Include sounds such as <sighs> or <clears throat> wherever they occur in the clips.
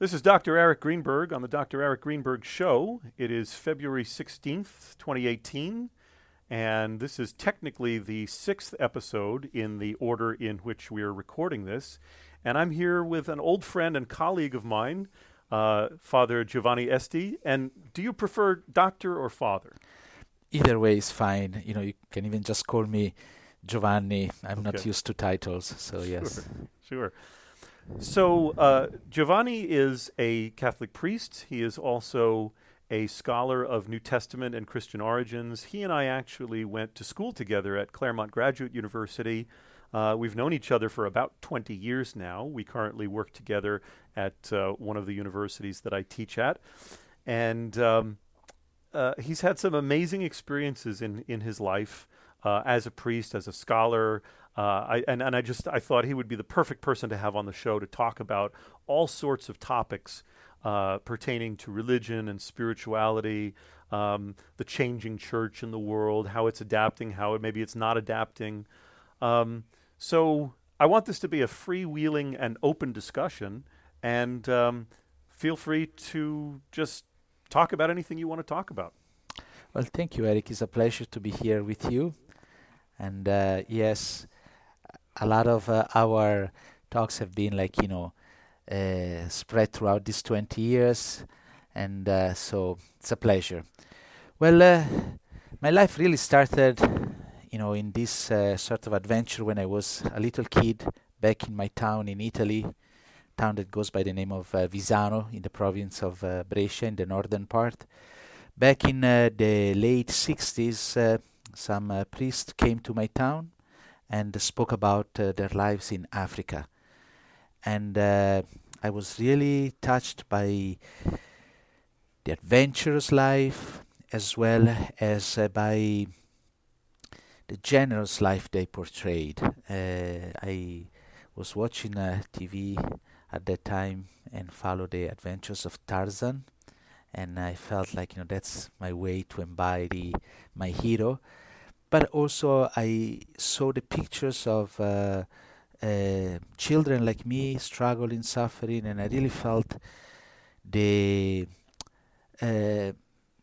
This is Dr. Arik Greenberg on the Dr. Arik Greenberg Show. It is February 16th, 2018, and this is technically the sixth episode in the order in which we are recording this. And I'm here with an old friend and colleague of mine, uh, Father Giovanni Esti. And do you prefer doctor or father? Either way is fine. You know, you can even just call me Giovanni. I'm Okay. not used to titles, so <laughs> yes. Sure. So, uh, Giovanni is a Catholic priest. He is also a scholar of New Testament and Christian origins. He and I actually went to school together at Claremont Graduate University. Uh, we've known each other for about 20 years now. We currently work together at uh, one of the universities that I teach at. And um, uh, he's had some amazing experiences in, in his life uh, as a priest, as a scholar. Uh, I, and, and I just I thought he would be the perfect person to have on the show to talk about all sorts of topics uh, pertaining to religion and spirituality, um, the changing church in the world, how it's adapting, how it, maybe it's not adapting. Um, so I want this to be a freewheeling and open discussion, and um, feel free to just talk about anything you want to talk about. Well, thank you, Arik. It's a pleasure to be here with you. And uh, yes, a lot of uh, our talks have been like, you know, uh, spread throughout these 20 years. And uh, so it's a pleasure. Well, uh, my life really started, you know, in this uh, sort of adventure when I was a little kid back in my town in Italy, town that goes by the name of Visano in the province of Brescia in the northern part. Back in the late 60s, uh, some uh, priests came to my town and spoke about uh, their lives in Africa. And uh, I was really touched by the adventurous life as well as uh, by the generous life they portrayed. Uh, I was watching uh, TV at that time and followed the adventures of Tarzan and I felt like you know that's my way to embody my hero. But also I saw the pictures of uh, uh, children like me struggling, suffering, and I really felt they uh,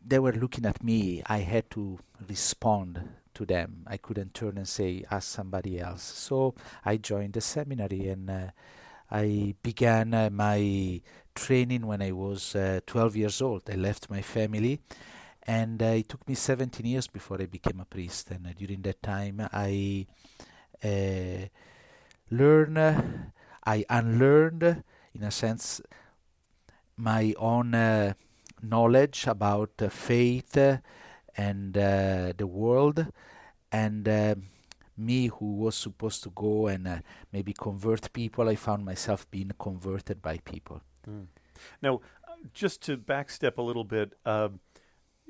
they were looking at me. I had to respond to them. I couldn't turn and say ask somebody else. So I joined the seminary and uh, I began uh, my training when I was uh, 12 years old. I left my family, and uh, it took me 17 years before I became a priest. And uh, during that time, I uh, learned, I unlearned, in a sense, my own knowledge about faith and the world, and. Me who was supposed to go and uh, maybe convert people, I found myself being converted by people. Mm. Now, just to backstep a little bit, uh,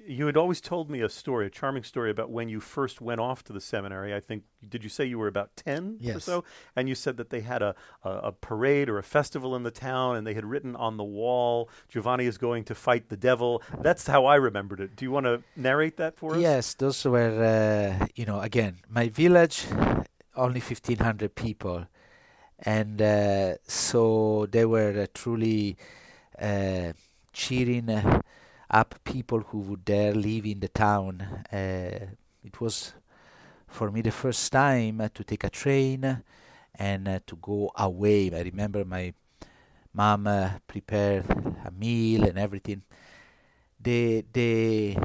you had always told me a story, a charming story about when you first went off to the seminary. I think, did you say you were about 10 or so? And you said that they had a, a, a parade or a festival in the town and they had written on the wall, Giovanni is going to fight the devil. That's how I remembered it. Do you want to narrate that for us? Yes, those were, uh, you know, again, my village, only 1,500 people. And uh, so they were uh, truly uh, cheering uh, up people who would dare live in the town. Uh, it was for me the first time uh, to take a train and uh, to go away. I remember my mom prepared a meal and everything. The the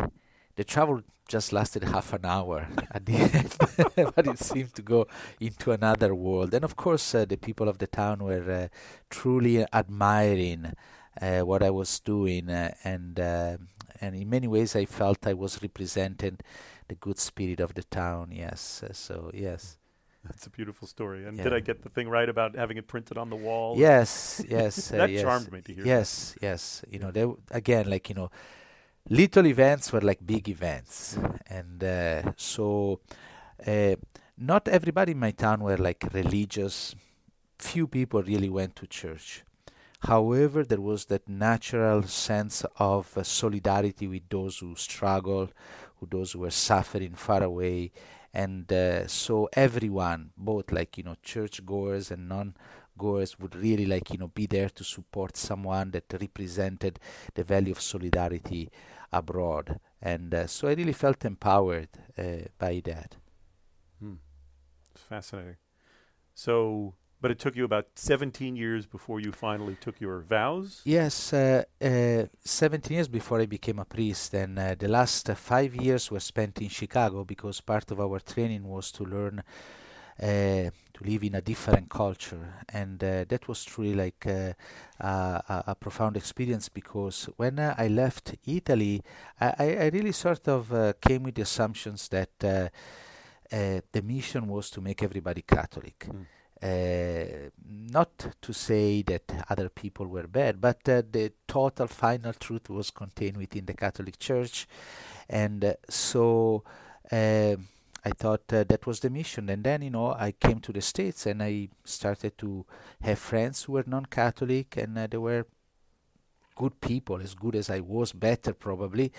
the travel just lasted <laughs> half an hour at the end, <laughs> but it seemed to go into another world. And of course, uh, the people of the town were uh, truly admiring what I was doing, uh, and uh, and in many ways, I felt I was representing the good spirit of the town. Yes, uh, so yes. That's a beautiful story. And Yeah. did I get the thing right about having it printed on the wall? Yes, yes, <laughs> uh, that yes. charmed me to hear. Yes, yes. You know, they w- again, like you know, little events were like big events, and uh, so uh, not everybody in my town were like religious. Few people really went to church. However, there was that natural sense of uh, solidarity with those who struggle, with those who were suffering far away, and uh, so everyone, both like you know churchgoers and non goers would really like you know be there to support someone that represented the value of solidarity abroad. And uh, so i really felt empowered uh, by that. Hmm. fascinating. So but it took you about 17 years before you finally took your vows? Yes, uh, uh, 17 years before I became a priest. And uh, the last five years were spent in Chicago because part of our training was to learn uh, to live in a different culture. And uh, that was truly like uh, a, a, profound experience because when I left Italy, I, I, really sort of came with the assumptions that the mission was to make everybody Catholic. Mm uh, not to say that other people were bad, but uh, the total final truth was contained within the Catholic Church, and uh, so um, I thought that was the mission. And then, you know, I came to the States and I started to have friends who were non-Catholic, and they were good people, as good as I was, better probably.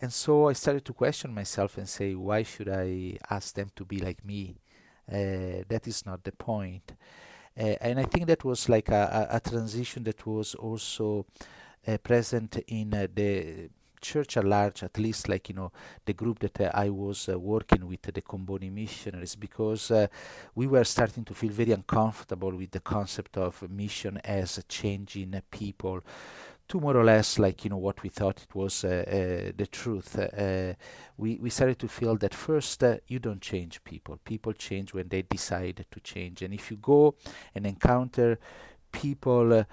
And so I started to question myself and say, why should I ask them to be like me? Uh, that is not the point. Uh, and I think that was like a, a, a transition that was also uh, present in the church at large, at least like you know the group that uh, I was uh, working with, the Comboni missionaries, because uh, we were starting to feel very uncomfortable with the concept of mission as changing people to more or less like you know what we thought it was uh, uh, the truth. Uh, we we started to feel that first you don't change people. People change when they decide to change. And if you go and encounter people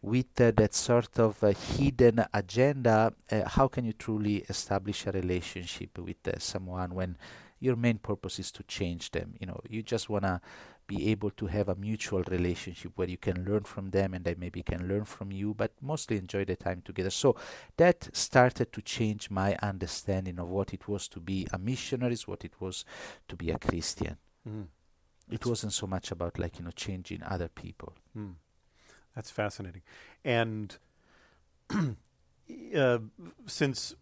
with uh, that sort of uh, hidden agenda, uh, how can you truly establish a relationship with someone when your main purpose is to change them? You know, you just wanna be able to have a mutual relationship where you can learn from them and they maybe can learn from you, but mostly enjoy the time together. So that started to change my understanding of what it was to be a missionary, what it was to be a Christian. Mm. It wasn't so much about like you know changing other people. Mm. That's fascinating, and <clears throat> uh, since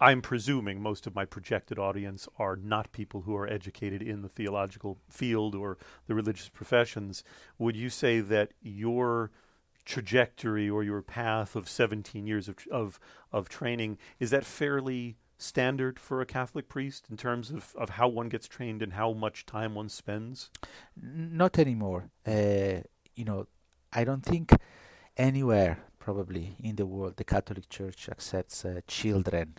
I'm presuming most of my projected audience are not people who are educated in the theological field or the religious professions. Would you say that your trajectory or your path of 17 years of, of, of training is that fairly standard for a Catholic priest in terms of, of how one gets trained and how much time one spends? Not anymore. Uh, you know, I don't think anywhere probably in the world the Catholic Church accepts uh, children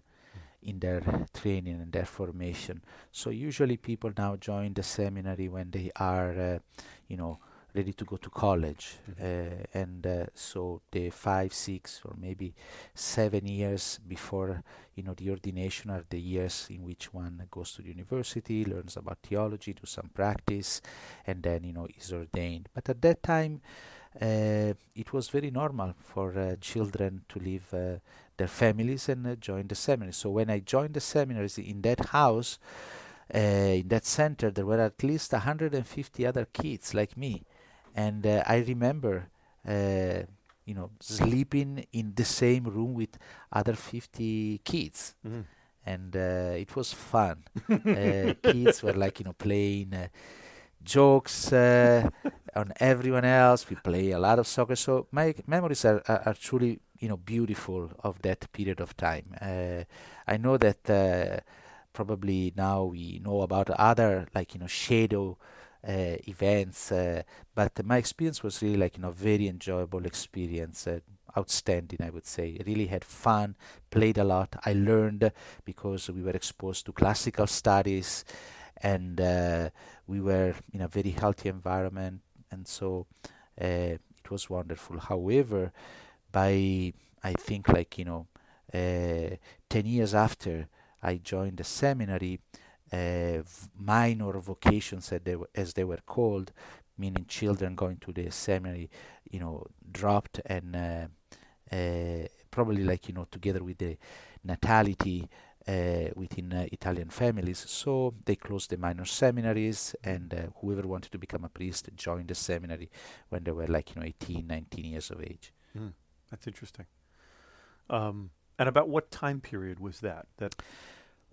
in their training and their formation. So usually people now join the seminary when they are, uh, you know, ready to go to college, mm-hmm. uh, and uh, so the five, six, or maybe seven years before you know the ordination are the years in which one goes to the university, learns about theology, do some practice, and then you know is ordained. But at that time. Uh, it was very normal for uh, children to leave uh, their families and uh, join the seminary. So when I joined the seminaries in that house, uh, in that center, there were at least 150 other kids like me, and uh, I remember, uh, you know, sleeping in the same room with other 50 kids. Mm-hmm. And uh, it was fun. <laughs> Uh, kids were like, you know, playing jokes on everyone else. We play a lot of soccer. So my memories are, are, are truly you know beautiful of that period of time. Uh, I know that uh, probably now we know about other like you know shadow uh, events, uh, but my experience was really like you know very enjoyable experience. Uh, outstanding, I would say. Really had fun, played a lot. I learned because we were exposed to classical studies, and uh, we were in a very healthy environment, and so it was wonderful. However, by I think like you know uh, ten years after I joined the seminary, uh, minor vocations as they, were, as they were called, meaning children going to the seminary, you know, dropped and uh, uh probably like you know together with the natality. Uh, within uh, Italian families. So they closed the minor seminaries, and uh, whoever wanted to become a priest joined the seminary when they were like, you know, 18, 19 years of age. Mm. That's interesting. Um, and about what time period was that? That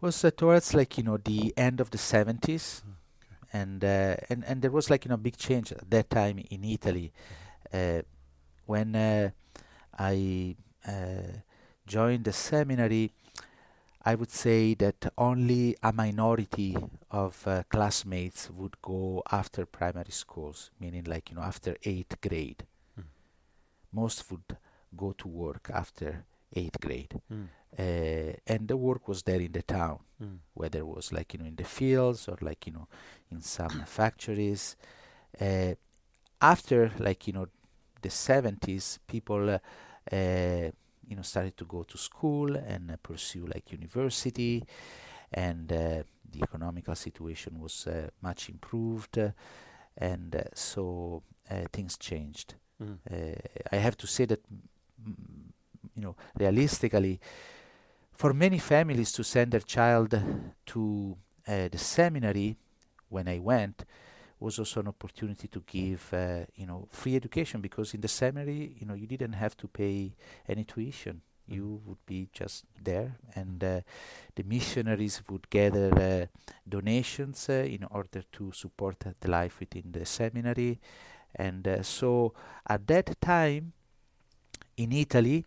was uh, towards like you know the end of the 70s, okay. and uh, and and there was like you know big change at that time in Italy uh, when uh, I uh, joined the seminary. I would say that only a minority of uh, classmates would go after primary schools, meaning like you know after eighth grade. Mm. Most would go to work after eighth grade, Mm. uh, and the work was there in the town Mm. whether it was like you know in the fields or like you know in some <coughs> factories uh, after like you know the 70s people uh, uh, you know started to go to school and uh, pursue like university. And uh, the economical situation was uh, much improved. And uh, so uh, things changed. Mm. uh, I have to say that, mm, you know, realistically, for many families to send their child to uh, the seminary when I went was also an opportunity to give, uh, you know, free education because in the seminary, you know, you didn't have to pay any tuition. You would be just there, and uh, the missionaries would gather uh, donations uh, in order to support the life within the seminary. And uh, so at that time in Italy,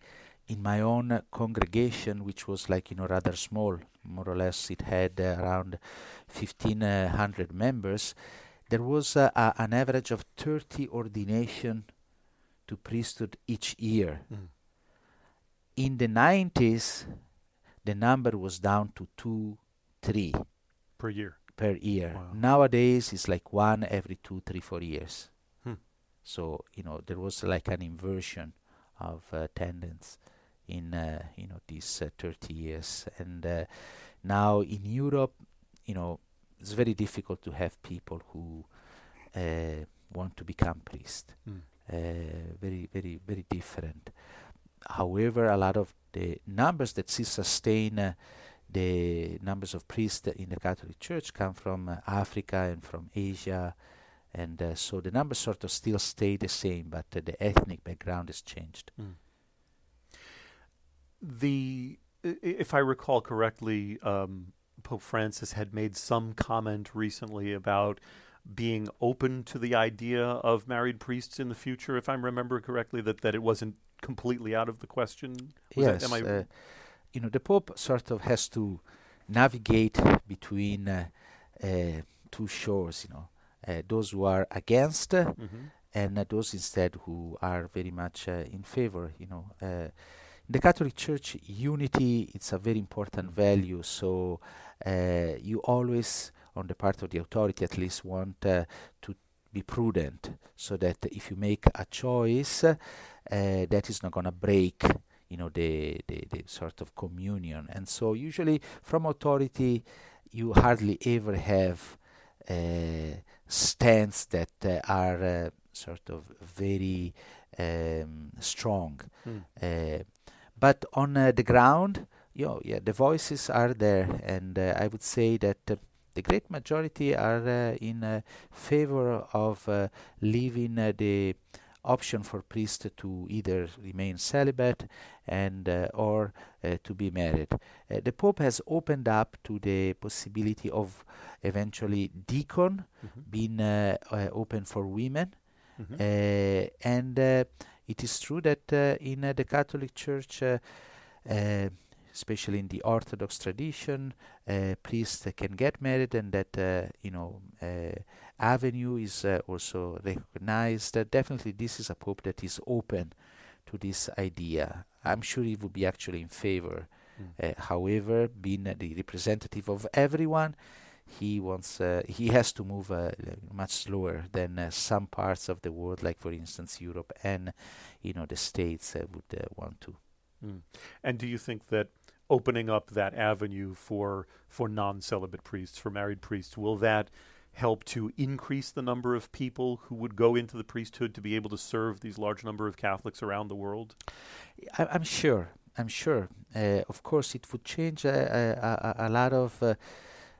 in my own uh, congregation, which was like, you know, rather small, more or less it had uh, around 1500 members, there was uh, a, an average of 30 ordination to priesthood each year. Mm. In the 90s, the number was down to two, three Per year. per year. Wow. Nowadays, it's like one every two, three, four years. Hmm. So you know there was like an inversion of uh, attendance in uh, you know these uh, 30 years, and uh, now in Europe, you know it's very difficult to have people who uh, want to become priest. Mm. Uh, very, very, very different. However, a lot of the numbers that still sustain uh, the numbers of priests in the Catholic Church come from uh, Africa and from Asia, and uh, so the numbers sort of still stay the same, but uh, the ethnic background has changed. Mm. The, if I recall correctly, um, Pope Francis had made some comment recently about being open to the idea of married priests in the future. If I remember correctly, that that it wasn't completely out of the question. Was that- yes, I- uh, you know the Pope sort of has to navigate between uh, uh, two shores. You know, uh, those who are against Mhm. and those instead who are very much uh, in favor. You know, uh, the Catholic Church, unity it's a very important value. So uh, you always, on the part of the authority, at least want uh, to be prudent, so that if you make a choice, uh, that is not going to break. You know the, the the sort of communion, and so usually from authority, you hardly ever have uh, stands that uh, are uh, sort of very um, strong. Mm. But on uh, the ground, you know, yeah, the voices are there, and uh, I would say that uh, the great majority are uh, in uh, favor of uh, leaving the option for priests to either remain celibate and uh, or uh, to be married. The Pope has opened up to the possibility of eventually deacon Mhm. being open for women. Mhm. Uh, and uh, it is true that uh, in uh, the Catholic Church, uh, uh, especially in the Orthodox tradition, uh, priests can get married, and that uh, you know uh, avenue is uh, also recognized. Uh, definitely, this is a pope that is open to this idea. I'm sure he would be actually in favor. Mm. Uh, however, being the representative of everyone, he wants uh, he has to move uh, much slower than uh, some parts of the world, like for instance Europe and you know the states uh, would uh, want to. Mm. And do you think that opening up that avenue for for non-celibate priests, for married priests, will that help to increase the number of people who would go into the priesthood to be able to serve these large number of Catholics around the world? I, I'm sure. I'm sure. Uh, of course, it would change uh, a, a, a lot of.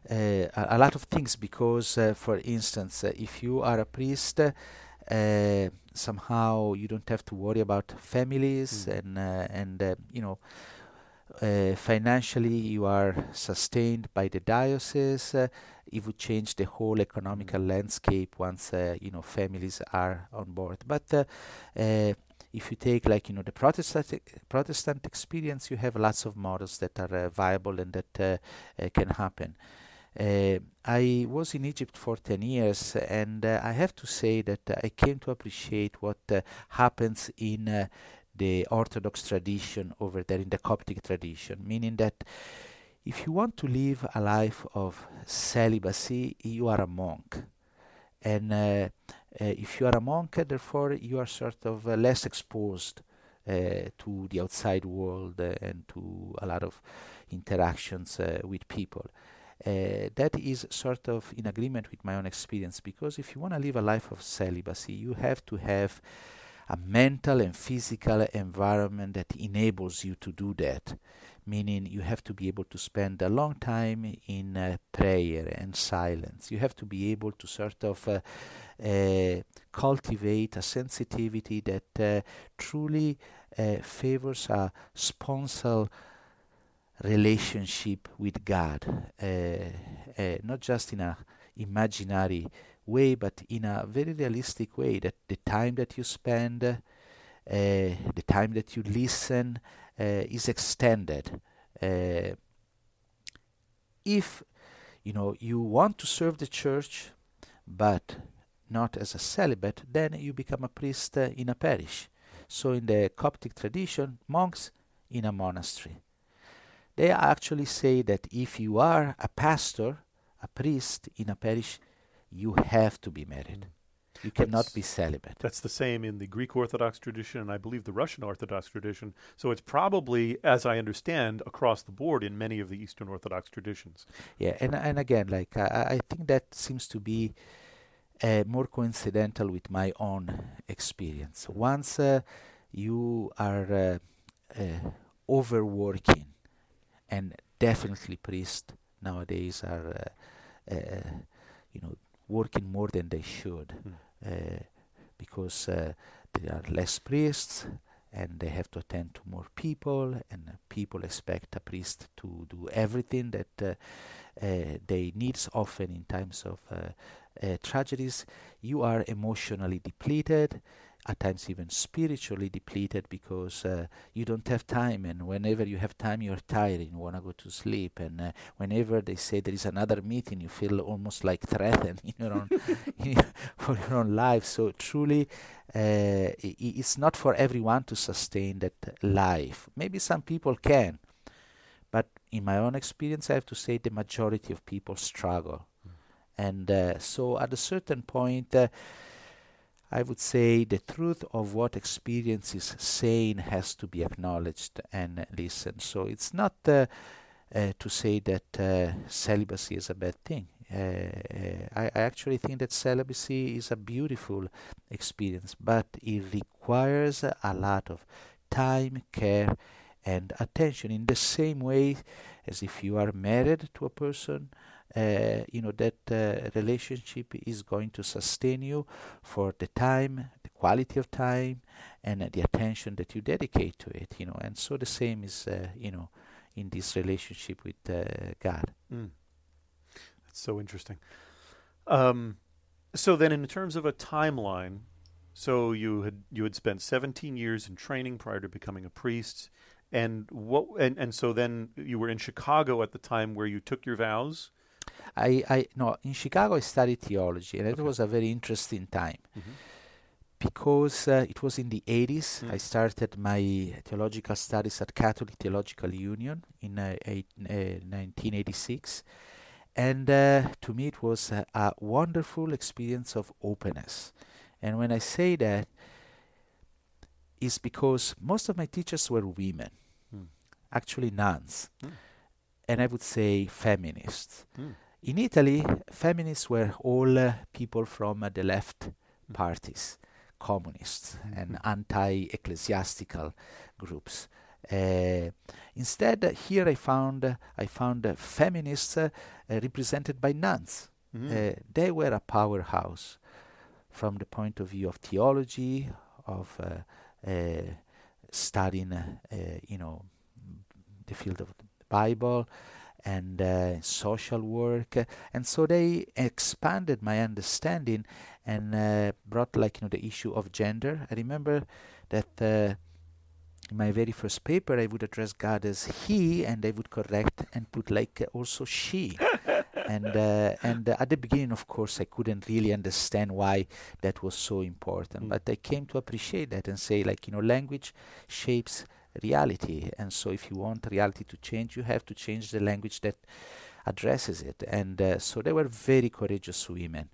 Uh, a, a lot of things because, uh, for instance, uh, if you are a priest, uh, somehow you don't have to worry about families Mm. and uh, and uh, you know uh, financially, you are sustained by the diocese. Uh, it would change the whole economical landscape once uh, you know families are on board. But uh, uh, if you take like you know the Protestant Protestant experience, you have lots of models that are uh, viable and that can happen. I was in Egypt for 10 years, and I have to say that I came to appreciate what happens in the Orthodox tradition over there, in the Coptic tradition, meaning that if you want to live a life of celibacy, you are a monk. And uh, uh, if you are a monk, therefore, you are sort of uh, less exposed uh, to the outside world uh, and to a lot of interactions uh, with people. That is sort of in agreement with my own experience because if you want to live a life of celibacy, you have to have a mental and physical environment that enables you to do that meaning you have to be able to spend a long time in uh, prayer and silence. You have to be able to sort of uh, uh, cultivate a sensitivity that uh, truly uh, favors a sponsal relationship with God, uh, not just in a imaginary way, but in a very realistic way. That the time that you spend, uh, the time that you listen, uh, is extended. Uh, if you know you want to serve the church, but not as a celibate, then you become a priest uh, in a parish. So in the Coptic tradition, monks in a monastery. They actually say that if you are a pastor, a priest in a parish, you have to be married. You cannot that's, be celibate. That's the same in the Greek Orthodox tradition and I believe the Russian Orthodox tradition. So it's probably, as I understand, across the board in many of the Eastern Orthodox traditions. Yeah, and and again, like I, I think that seems to be uh, more coincidental with my own experience. Once uh, you are uh, uh overworking, and definitely priests nowadays are, uh, uh, you know working more than they should mm. because uh, there are less priests and they have to attend to more people and people expect a priest to do everything that uh, uh, they need often in times of uh, tragedies you are emotionally depleted at times even spiritually depleted because uh, you don't have time and whenever you have time you're tired and you want to go to sleep and uh, whenever they say there is another meeting you feel almost like threatened <laughs> in your own for your own life. So truly uh, it's not for everyone to sustain that life. Maybe some people can but in my own experience i have to say the majority of people struggle. Mm. and uh, so at a certain point uh, I would say the truth of what experience is saying has to be acknowledged and listened. So it's not uh, uh, to say that uh, celibacy is a bad thing. Uh, uh, I, I, actually think that celibacy is a beautiful experience, but it requires a lot of time, care, and attention in the same way as if you are married to a person uh, you know that uh, relationship is going to sustain you for the time the quality of time and uh, the attention that you dedicate to it you know and so the same is uh, you know in this relationship with uh, god mm. that's so interesting um, so then in terms of a timeline so you had you had spent 17 years in training prior to becoming a priest and what and, and so then you were in chicago at the time where you took your vows I, I no in Chicago I studied theology, and okay. it was a very interesting time mm-hmm. because uh, it was in the 80s. Mm. I started my theological studies at Catholic Theological Union in uh, eight, uh, 1986, and uh, to me it was a, a wonderful experience of openness. And when I say that, is because most of my teachers were women, mm. actually nuns. Mm and I would say feminists. Mm. In Italy, feminists were all uh, people from uh, the left parties, communists mm-hmm. and anti-ecclesiastical groups. Uh, instead, here I found I found feminists uh, represented by nuns. Mm. they were a powerhouse from the point of view of theology, of uh, studying, you know, the field of the Bible and uh, social work, and so they expanded my understanding and uh, brought like you know the issue of gender. I remember that uh, in my very first paper I would address God as He, and I would correct and put like also she. <laughs> and uh, and uh, at the beginning, of course, I couldn't really understand why that was so important. Mm. But I came to appreciate that and say, like you know, language shapes reality, and so if you want reality to change, you have to change the language that addresses it. And uh, so they were very courageous women.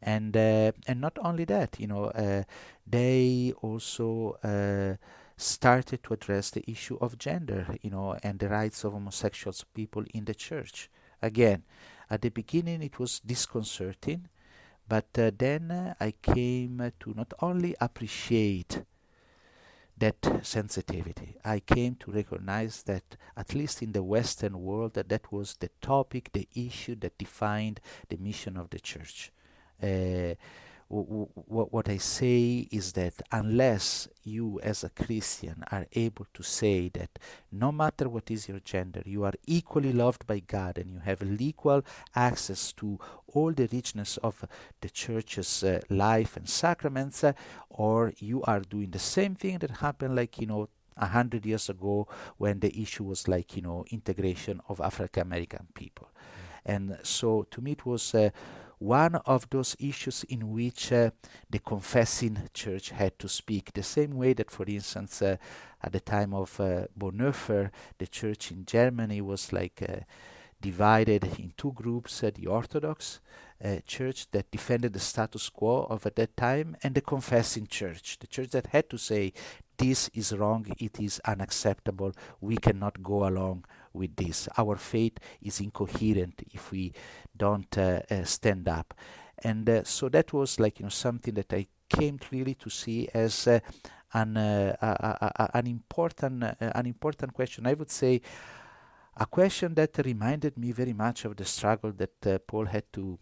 And uh, and not only that, you know, uh, they also uh, started to address the issue of gender, you know, and the rights of homosexuals people in the church. Again, at the beginning it was disconcerting, but uh, then I came to not only appreciate that sensitivity, I came to recognize that at least in the Western world that that was the topic, the issue that defined the mission of the church. Uh, what I say is that unless you as a Christian are able to say that no matter what is your gender, you are equally loved by God and you have equal access to all the richness of the church's uh, life and sacraments, uh, or you are doing the same thing that happened like, you know, a hundred years ago when the issue was like, you know, integration of African American people. Mm. And so to me it was uh, one of those issues in which uh, the confessing church had to speak. The same way that, for instance, uh, at the time of uh, Bonhoeffer, the church in Germany was like uh, divided in two groups uh, the Orthodox uh, church that defended the status quo of at that time, and the confessing church, the church that had to say, This is wrong, it is unacceptable, we cannot go along with this. Our faith is incoherent if we don't uh, uh, stand up. And uh, so that was like you know something that I came really to see as an an important an important question. I would say a question that reminded me very much of the struggle that Paul had to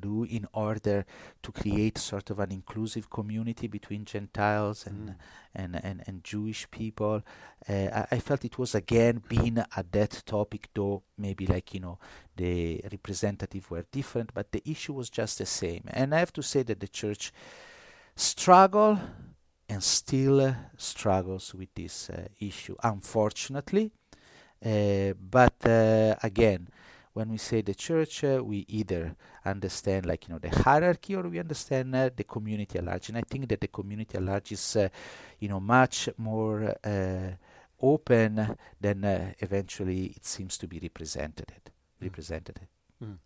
do in order to create sort of an inclusive community between Gentiles and mm. and, and, and Jewish people. Uh, I, I, felt it was again being a dead topic, though maybe like you know the representative were different, but the issue was just the same. And I have to say that the church struggle and still uh, struggles with this uh, issue, unfortunately. Uh, but uh, again, when we say the church, uh, we either understand like you know the hierarchy or we understand uh, the community at large. And I think that the community at large is uh, you know much more uh, open than uh, eventually it seems to be represented. Mm. Represented. Mm.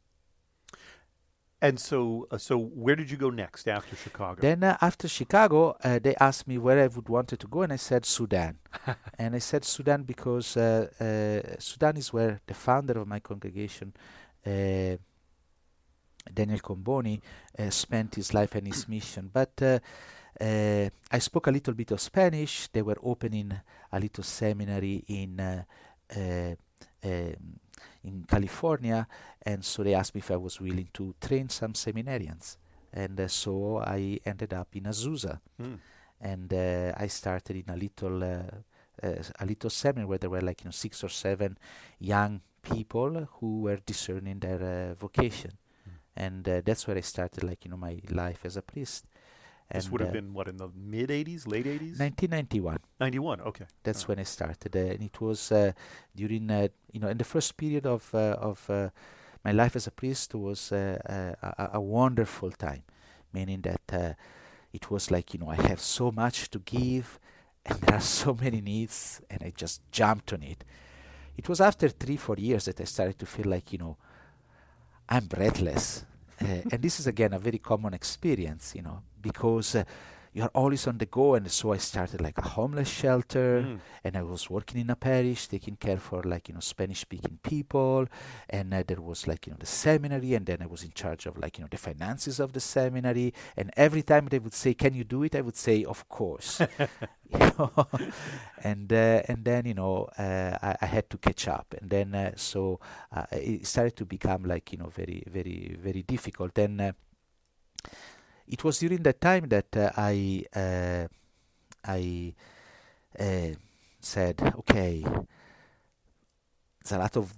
And so, uh, so where did you go next after Chicago? Then uh, after Chicago, uh, they asked me where I would wanted to go, and I said Sudan. <laughs> and I said Sudan because uh, uh, Sudan is where the founder of my congregation, uh, Daniel Comboni, spent his life and his <coughs> mission. But I spoke a little bit of Spanish. They were opening a little seminary in. Um, in California, and so they asked me if I was willing to train some seminarians, and uh, so I ended up in Azusa, mm. and uh, I started in a little uh, uh, a little seminary where there were like you know six or seven young people who were discerning their uh, vocation, mm. and uh, that's where I started like you know my life as a priest. This would have uh, been what in the mid '80s, late '80s. 1991. 91. Okay. That's when I started, uh, and it was uh, during you know in the first period of of my life as a priest was a, a, wonderful time, meaning that it was like you know I have so much to give, <laughs> and there are so many needs, and I just jumped on it. It was after three four years that I started to feel like you know I'm breathless uh, Uh, and this is again a very common experience, you know, because uh, you are always on the go. And so I started like a homeless shelter, mm. and I was working in a parish, taking care for like you know Spanish-speaking people, and uh, there was like you know the seminary, and then I was in charge of like you know the finances of the seminary. And every time they would say, "Can you do it?" I would say, "Of course." <laughs> <laughs> you know? and uh, and then you know uh, I, I, had to catch up, and then uh, so uh, it started to become like you know very very very difficult. And uh, it was during that time that uh, I I said, okay, there's a lot of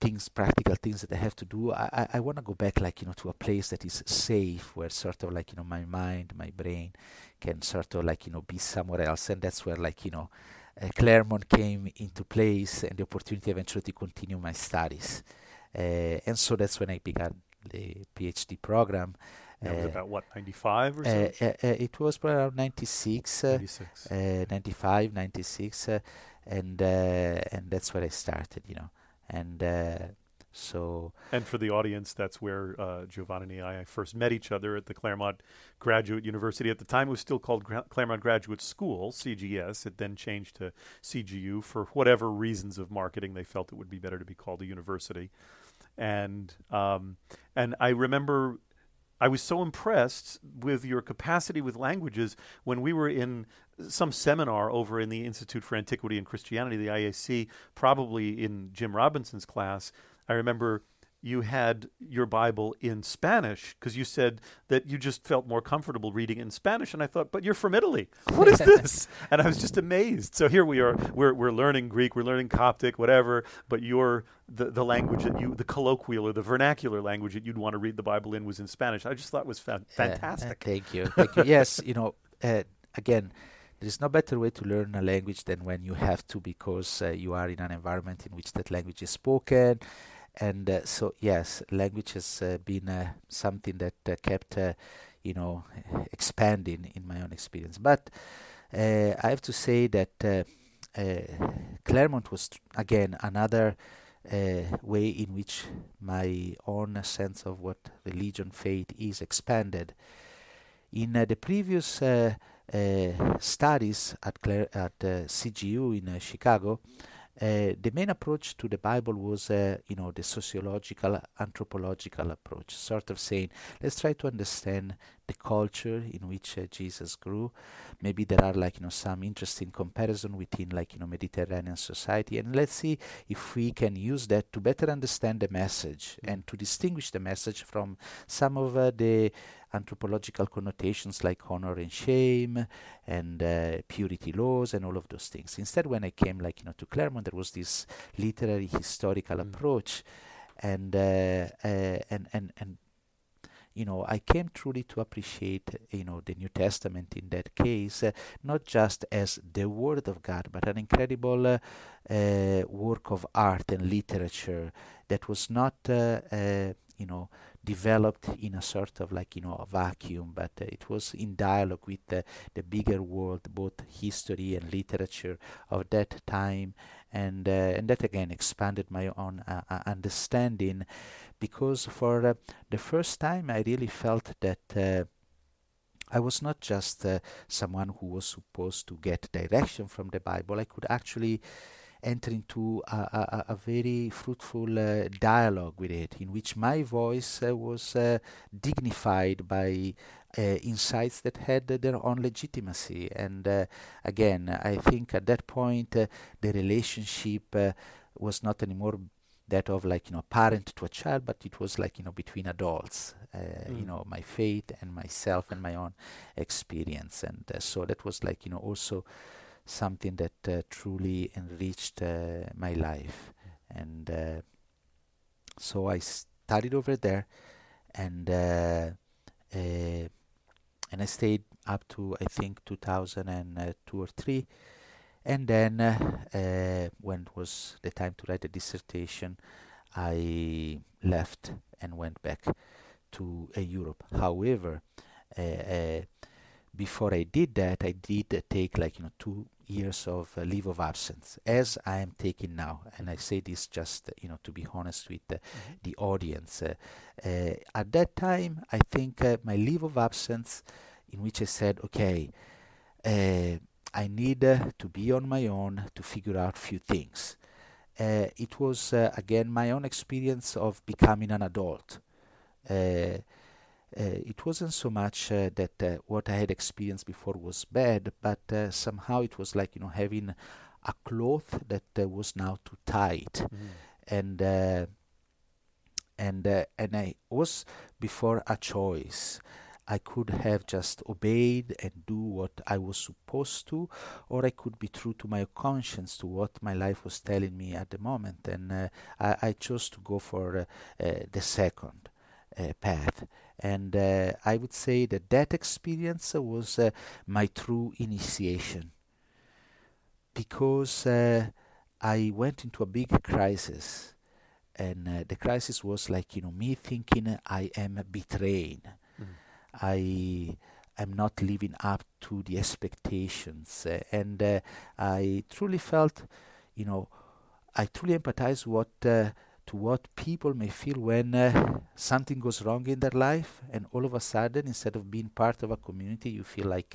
things, practical things that I have to do. I, I, I want to go back, like, you know, to a place that is safe, where sort of like, you know, my mind, my brain can sort of like, you know, be somewhere else. And that's where, like, you know, uh, Claremont came into place and the opportunity eventually to continue my studies. Uh, and so that's when I began the PhD program. That was Uh, about what, 95 or uh, so? uh, uh, it was probably around 96, uh, 96. uh, 95, 96, uh, and uh, and that's where I started, you know. And uh, so And for the audience, that's where uh, Giovanni and I first met each other at the Claremont Graduate University. At the time, it was still called Gra- Claremont Graduate School, CGS. It then changed to CGU for whatever reasons of marketing. They felt it would be better to be called a university. And um, and I remember I was so impressed with your capacity with languages when we were in some seminar over in the Institute for Antiquity and Christianity, the IAC, probably in Jim Robinson's class. I remember you had your Bible in Spanish because you said that you just felt more comfortable reading in Spanish. And I thought, but you're from Italy. What is this? <laughs> and I was just amazed. So here we are. We're, we're learning Greek, we're learning Coptic, whatever, but your the, the language that you, the colloquial or the vernacular language that you'd want to read the Bible in was in Spanish. I just thought it was fa- uh, uh, fantastic. thank you, thank you. yes, you know, uh, <laughs> again, there is no better way to learn a language than when you have to, because uh, you are in an environment in which that language is spoken. And uh, so, yes, language has uh, been uh, something that uh, kept, uh, you know, expanding in my own experience. But uh, I have to say that Claremont was, again, another way in which my own sense of what religion, faith is expanded. In the previous studies at, at CTU in Chicago, uh, the main approach to the Bible was, uh, you know, the sociological, anthropological approach, sort of saying, let's try to understand the culture in which uh, Jesus grew. Maybe there are like, you know, some interesting comparison within like, you know, Mediterranean society, and let's see if we can use that to better understand the message and to distinguish the message from some of uh, the anthropological connotations like honor and shame and uh, purity laws and all of those things. Instead, when I came like you know to Claremont, there was this literary historical Mm. approach, and uh, uh, and and and you know I came truly to appreciate you know the New Testament in that case, uh, not just as the Word of God, but an incredible uh, uh, work of art and literature that was not uh, uh, you know developed in a sort of like you know a vacuum but uh, it was in dialogue with uh, the bigger world both history and literature of that time. And uh, and that again expanded my own uh, understanding because for uh, the first time I really felt that uh, I was not just uh, someone who was supposed to get direction from the Bible. I could actually enter into a, a, a very fruitful uh, dialogue with it, in which my voice uh, was uh, dignified by insights that had their own legitimacy. And again, I think at that point the relationship was not anymore that of like you know parent to a child, but it was like you know between adults. Uh, You Mm. know, my faith and myself and my own experience, and uh, so that was like you know also something that uh, truly enriched uh, my life and uh, so I studied over there and uh, uh, and I stayed up to I think 2002 or 3 and then uh, uh, when it was the time to write the dissertation I left and went back to uh, Europe however uh, uh, before I did that, I did take like you know two years of uh, leave of absence, as I am taking now. And I say this just you know to be honest with the audience. At that time, I think my leave of absence, in which I said, okay, I need uh, to be on my own to figure out few things. Uh, it was uh, again my own experience of becoming an adult. Uh, uh, it wasn't so much uh, that uh, what I had experienced before was bad, but uh, somehow it was like you know having a cloth that uh, was now too tight, Mm. and uh, and uh, and I was before a choice. I could have just obeyed and do what I was supposed to, or I could be true to my conscience, to what my life was telling me at the moment. And uh, I, I, chose to go for uh, uh, the second uh, path. And uh, I would say that that experience was uh, my true initiation because I went into a big crisis. And the crisis was like, you know, me thinking I am betrayed I am not living up to the expectations, uh, and uh, I truly felt, you know, I truly empathize what uh, to what people may feel when something goes wrong in their life, and all of a sudden, instead of being part of a community, you feel like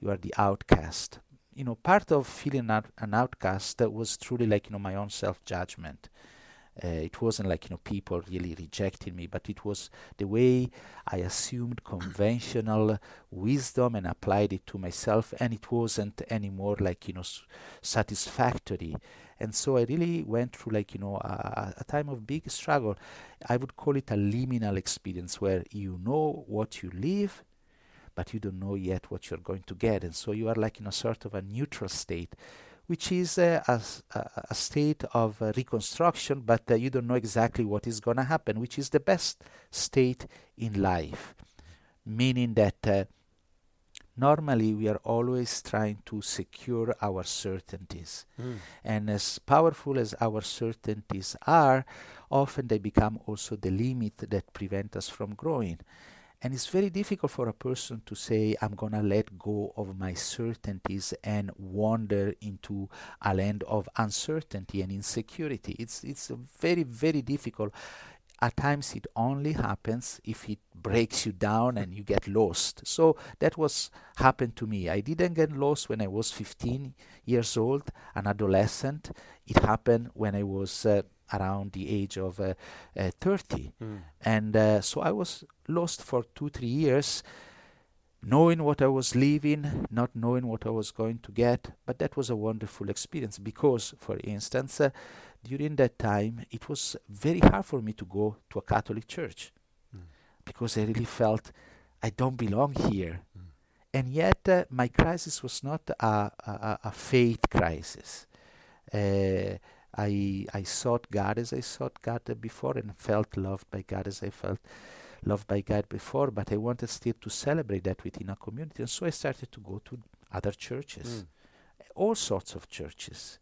you are the outcast. You know, part of feeling an outcast was truly like you know my own self judgment uh, it wasn't like you know people really rejecting me, but it was the way I assumed conventional wisdom and applied it to myself, and it wasn't anymore like you know s- satisfactory. And so I really went through like you know a, a time of big struggle. I would call it a liminal experience where you know what you live, but you don't know yet what you're going to get, and so you are like in a sort of a neutral state which is uh, a, a, state of uh, reconstruction, but uh, you don't know exactly what is going to happen, which is the best state in life. Meaning that uh, normally we are always trying to secure our certainties. Mm. And as powerful as our certainties are, often they become also the limit that prevent us from growing. And it's very difficult for a person to say, I'm going to let go of my certainties and wander into a land of uncertainty and insecurity. It's, it's very, very difficult. At times it only happens if it breaks you down and you get lost. So that was happened to me. I didn't get lost when I was 15 years old, an adolescent. It happened when I was uh, around the age of uh, uh, 30. Mm. And uh, so I was lost for two, three years, knowing what I was leaving, not knowing what I was going to get. But that was a wonderful experience because, for instance, uh, during that time, it was very hard for me to go to a Catholic church mm. because I really felt I don't belong here. Mm. And yet, uh, my crisis was not a, a, a faith crisis. Uh, I I sought God as I sought God before and felt loved by God as I felt loved by God before, but I wanted still to celebrate that within a community. And so I started to go to other churches, mm. all sorts of churches.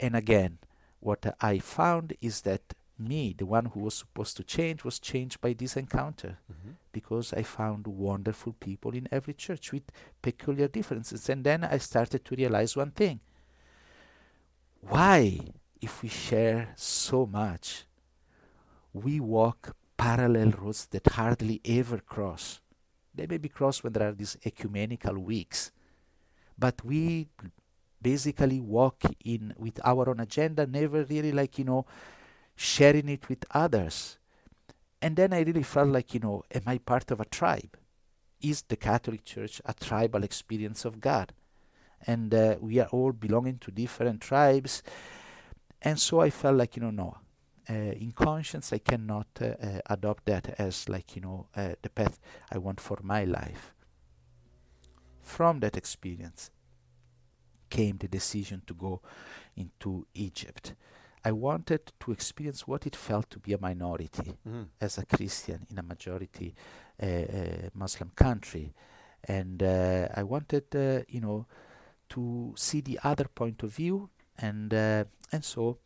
And again, what I found is that me, the one who was supposed to change, was changed by this encounter mm-hmm. because I found wonderful people in every church with peculiar differences. And then I started to realize one thing why, if we share so much, we walk parallel roads that hardly ever cross? They may be crossed when there are these ecumenical weeks, but we basically walk in with our own agenda, never really like, you know, sharing it with others. And then I really felt like, you know, am I part of a tribe? Is the Catholic Church a tribal experience of God? and uh, we are all belonging to different tribes. And so I felt like, you know, no, in conscience, I cannot uh, uh adopt that as like, you know, uh, the path I want for my life. From that experience came the decision to go into Egypt. I wanted to experience what it felt to be a minority mm-hmm. as a Christian in a majority uh, Muslim country. And I wanted, you know, to see the other point of view and uh, and so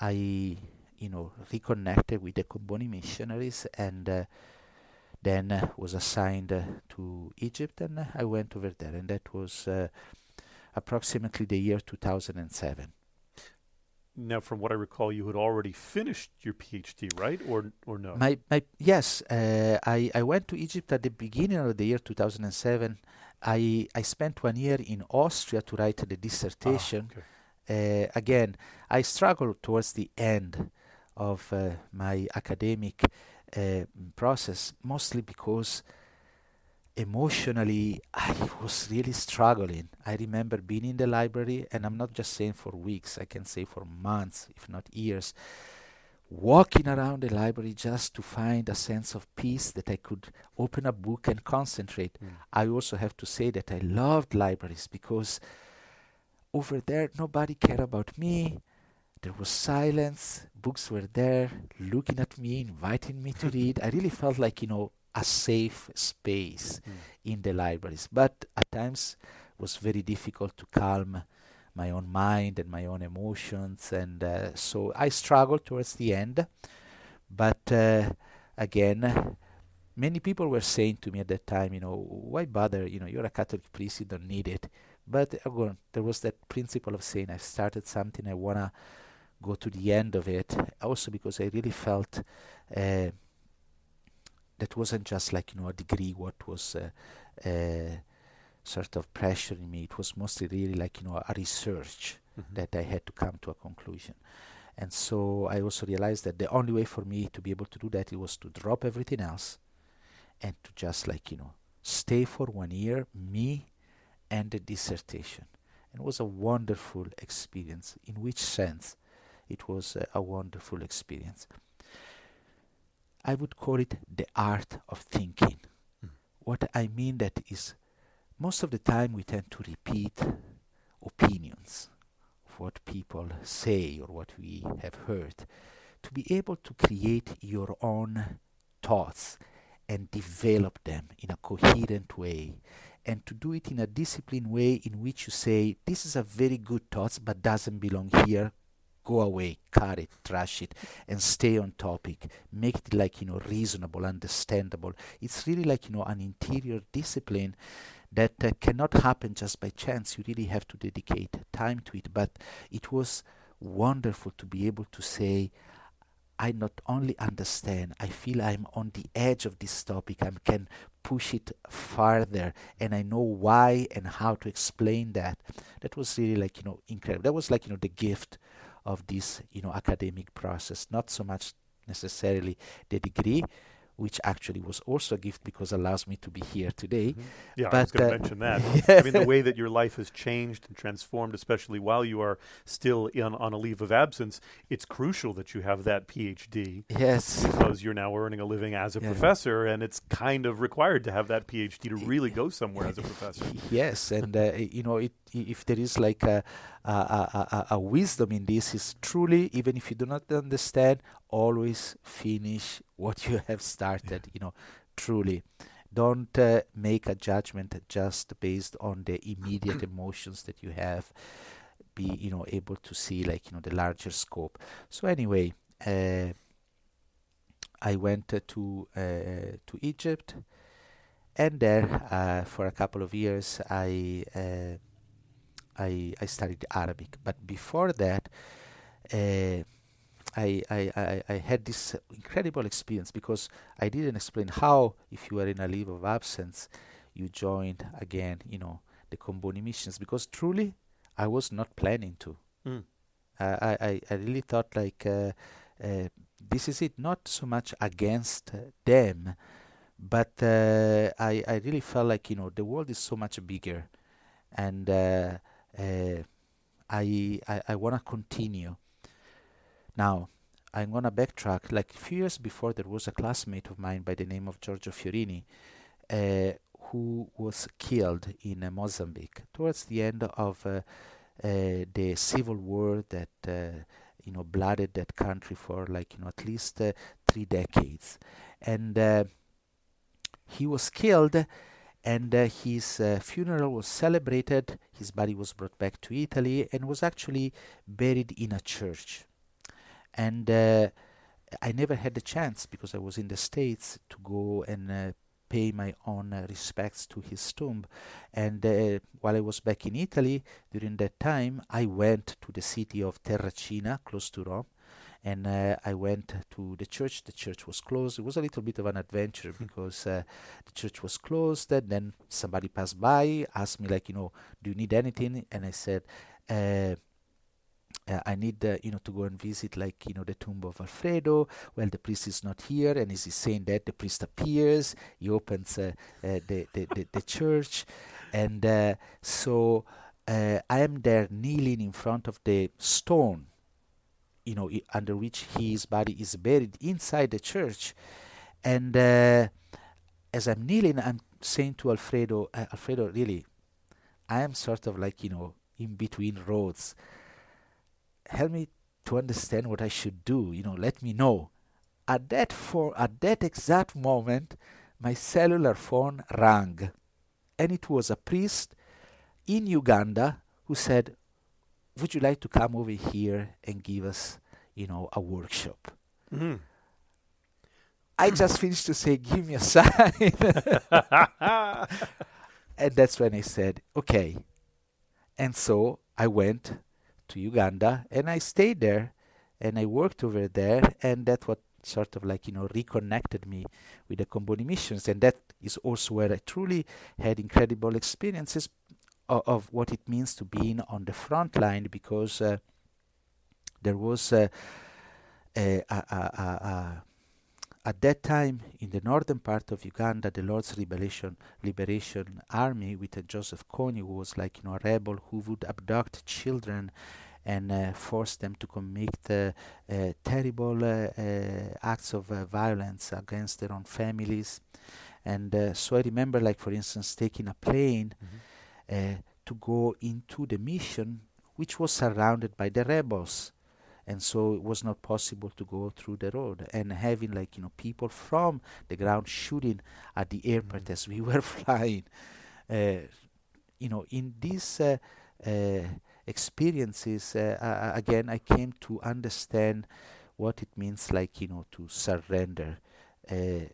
I you know reconnected with the Comboni missionaries and uh, then uh, was assigned uh, to Egypt and I went over there and that was uh, approximately the year 2007 now from what I recall you had already finished your PhD right? Or or no? My my yes uh, I I went to Egypt at the beginning of the year 2007 I, I spent one year in Austria to write the dissertation. Ah, okay. uh, again, I struggled towards the end of uh, my academic uh, process, mostly because emotionally I was really struggling. I remember being in the library, and I'm not just saying for weeks, I can say for months, if not years, walking around the library just to find a sense of peace that I could open a book and concentrate. Mm. I also have to say that I loved libraries because over there nobody cared about me. There was silence, books were there, looking at me, inviting me to read. I really felt like, you know, a safe space mm. in the libraries. But at times was very difficult to calm my own mind and my own emotions. And uh, so I struggled towards the end. But uh, again, many people were saying to me at that time, you know, why bother? You know, you're a Catholic priest, you don't need it. But again, there was that principle of saying, I've started something, I want to go to the end of it. Also, because I really felt uh, that wasn't just like, you know, a degree, what was. Uh, uh, sort of pressuring me. It was mostly really like, you know, a research mm-hmm. that I had to come to a conclusion. And so I also realized that the only way for me to be able to do that it was to drop everything else and to just like, you know, stay for one year, me and the dissertation. And it was a wonderful experience. In which sense? It was a wonderful experience. I would call it the art of thinking. Mm. What I mean that is most of the time we tend to repeat opinions of what people say or what we have heard. To be able to create your own thoughts and develop them in a coherent way and to do it in a disciplined way in which you say this is a very good thought but doesn't belong here go away cut it trash it and stay on topic make it like you know reasonable understandable it's really like you know an interior discipline that uh, cannot happen just by chance. You really have to dedicate time to it. But it was wonderful to be able to say, I not only understand, I feel I'm on the edge of this topic. I can push it farther and I know why and how to explain that. That was really like, you know, incredible. That was like, you know, the gift of this, you know, academic process. Not so much necessarily the degree, which actually was also a gift because allows me to be here today. Mm-hmm. Yeah, but, I was going to uh, mention that. <laughs> I mean, the way that your life has changed and transformed, especially while you are still in, on a leave of absence, it's crucial that you have that PhD. Yes. Because you're now earning a living as a yeah. professor, and it's kind of required to have that PhD to really <laughs> go somewhere as a professor. Yes, and uh, you know, it, if there is like a, a, a, a wisdom in this, is truly even if you do not understand, always finish what you <laughs> have started you know truly. Don't uh, make a judgment just based on the immediate <clears throat> emotions that you have be you know able to see like you know the larger scope. So anyway uh, i went uh, to uh, to egypt and there uh, for a couple of years i uh, I, I studied Arabic, but before that, I, I, I, I had this incredible experience because I didn't explain how, if you were in a leave of absence, you joined again, you know, the Comboni missions because truly I was not planning to. Mm. Uh, I, I, I really thought like uh, uh, this is it, not so much against them, but uh, I, I really felt like, you know, the world is so much bigger and uh, I, I, I want to continue now, I'm gonna backtrack. Like a few years before, there was a classmate of mine by the name of Giorgio Fiorini, uh, who was killed in uh, Mozambique towards the end of uh, uh the civil war that uh, you know blooded that country for like you know at least three decades, and he was killed. And his funeral was celebrated. His body was brought back to Italy and was actually buried in a church and uh, I never had the chance because I was in the States to go and uh, pay my own uh, respects to his tomb. And uh, while I was back in Italy during that time, I went to the city of Terracina, close to Rome. And uh, I went to the church. The church was closed. It was a little bit of an adventure hmm. because uh, the church was closed. And then somebody passed by, asked me, like, you know, do you need anything? And I said, uh, I need uh, you know to go and visit like you know the tomb of Alfredo. Well, the priest is not here, and as he's saying that, the priest appears. He opens uh, uh the, the, the, the church, and uh, so uh, I am there kneeling in front of the stone you know, under which his body is buried inside the church. And uh, as I'm kneeling, I'm saying to Alfredo, uh, Alfredo, really, I am sort of like, you know, in between roads. Help me to understand what I should do. You know, let me know. At that for at that exact moment, my cellular phone rang, and it was a priest in Uganda who said, "Would you like to come over here and give us, you know, a workshop?" Mhm. I just finished to say, "Give me a sign," <laughs> and that's when I said, "Okay." And so I went to Uganda and I stayed there and I worked over there and that what sort of like you know reconnected me with the Comboni missions and that is also where I truly had incredible experiences of, of what it means to be in on the front line because uh, there was a, a, a, a, at that time in the northern part of Uganda the Lord's Liberation Liberation Army with uh, Joseph Kony who was like you know a rebel who would abduct children and uh, force them to commit uh, uh, terrible uh, uh, acts of uh, violence against their own families and uh, so I remember like for instance taking a plane Mhm. uh, to go into the mission which was surrounded by the rebels and so it was not possible to go through the road and having like you know people from the ground shooting at the airport Mhm. as we <laughs> were flying uh, you know in these uh, uh, experiences uh, again i came to understand what it means like you know to surrender uh,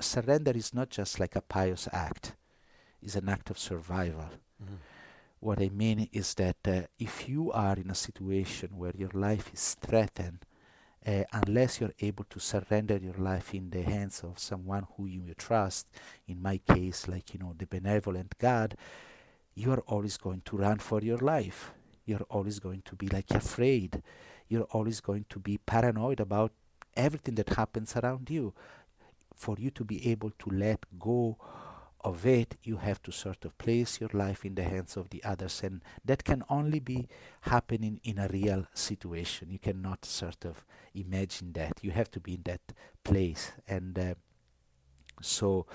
surrender is not just like a pious act it's an act of survival Mhm. What I mean is that uh, if you are in a situation where your life is threatened, uh, unless you're able to surrender your life in the hands of someone who you trust, in my case, like, you know, the benevolent God, you are always going to run for your life. You're always going to be like afraid. You're always going to be paranoid about everything that happens around you. For you to be able to let go of it, you have to sort of place your life in the hands of the others, and that can only be happening in a real situation. You cannot sort of imagine that. You have to be in that place, and uh, so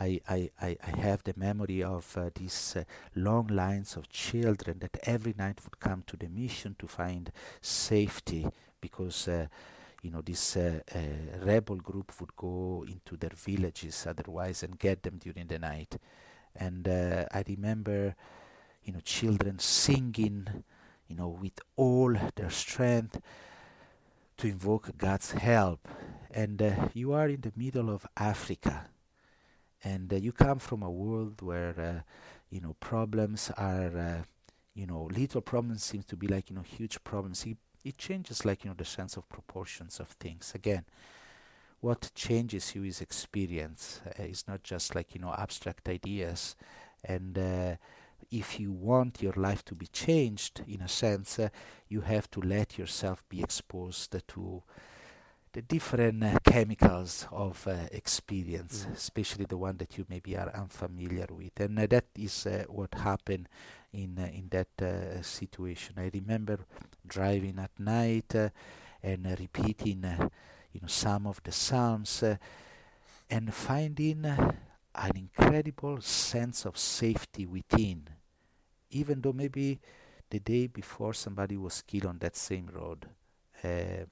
I, I, I, have the memory of uh, these uh, long lines of children that every night would come to the mission to find safety because uh, you know this uh, uh, rebel group would go into their villages otherwise and get them during the night. And uh, i remember you know children singing you know with all their strength to invoke god's help. And uh, you are in the middle of africa. And uh, you come from a world where uh, you know problems are you know little problems seem to be like you know huge problems it, changes like you know the sense of proportions of things. Again what changes you is experience. Uh, it's not just like you know abstract ideas. And uh, if you want your life to be changed in a sense uh, you have to let yourself be exposed to the different uh, chemicals of uh, experience, Mhm. especially the one that you maybe are unfamiliar with, and uh, that is uh, what happened in in that uh, situation. I remember driving at night uh, and repeating, uh, you know, some of the psalms, and finding an incredible sense of safety within, even though maybe the day before somebody was killed on that same road. Uh,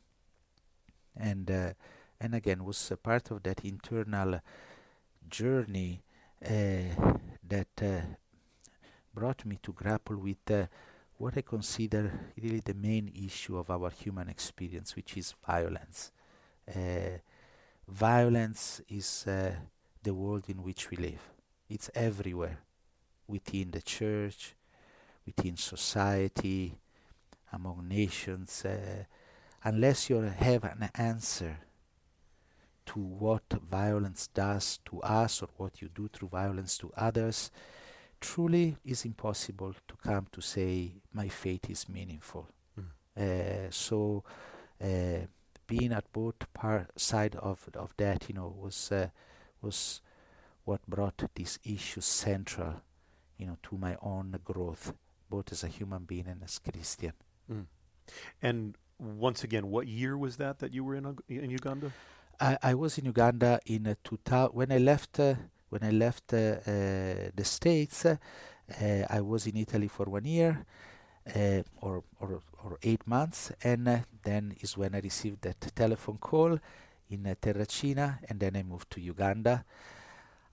and uh, and again was a part of that internal journey uh, that brought me to grapple with uh, what I consider really the main issue of our human experience, which is violence. Uh, violence is uh, the world in which we live. It's everywhere, within the church, within society, among nations. Uh, unless you have an answer to what violence does to us or what you do through violence to others, truly is impossible to come to say my faith is meaningful. Mm. Uh, so, uh, being at both par- side of of that, you know, was uh, was what brought this issue central, you know, to my own growth, both as a human being and as Christian. Mm. And once again, what year was that that you were in in Uganda? I, I was in Uganda in uh, 2000 when I left uh, when I left uh, uh, the States. Uh, I was in Italy for one year uh, or, or or eight months, and uh, then is when I received that telephone call in uh, Terracina, and then I moved to Uganda.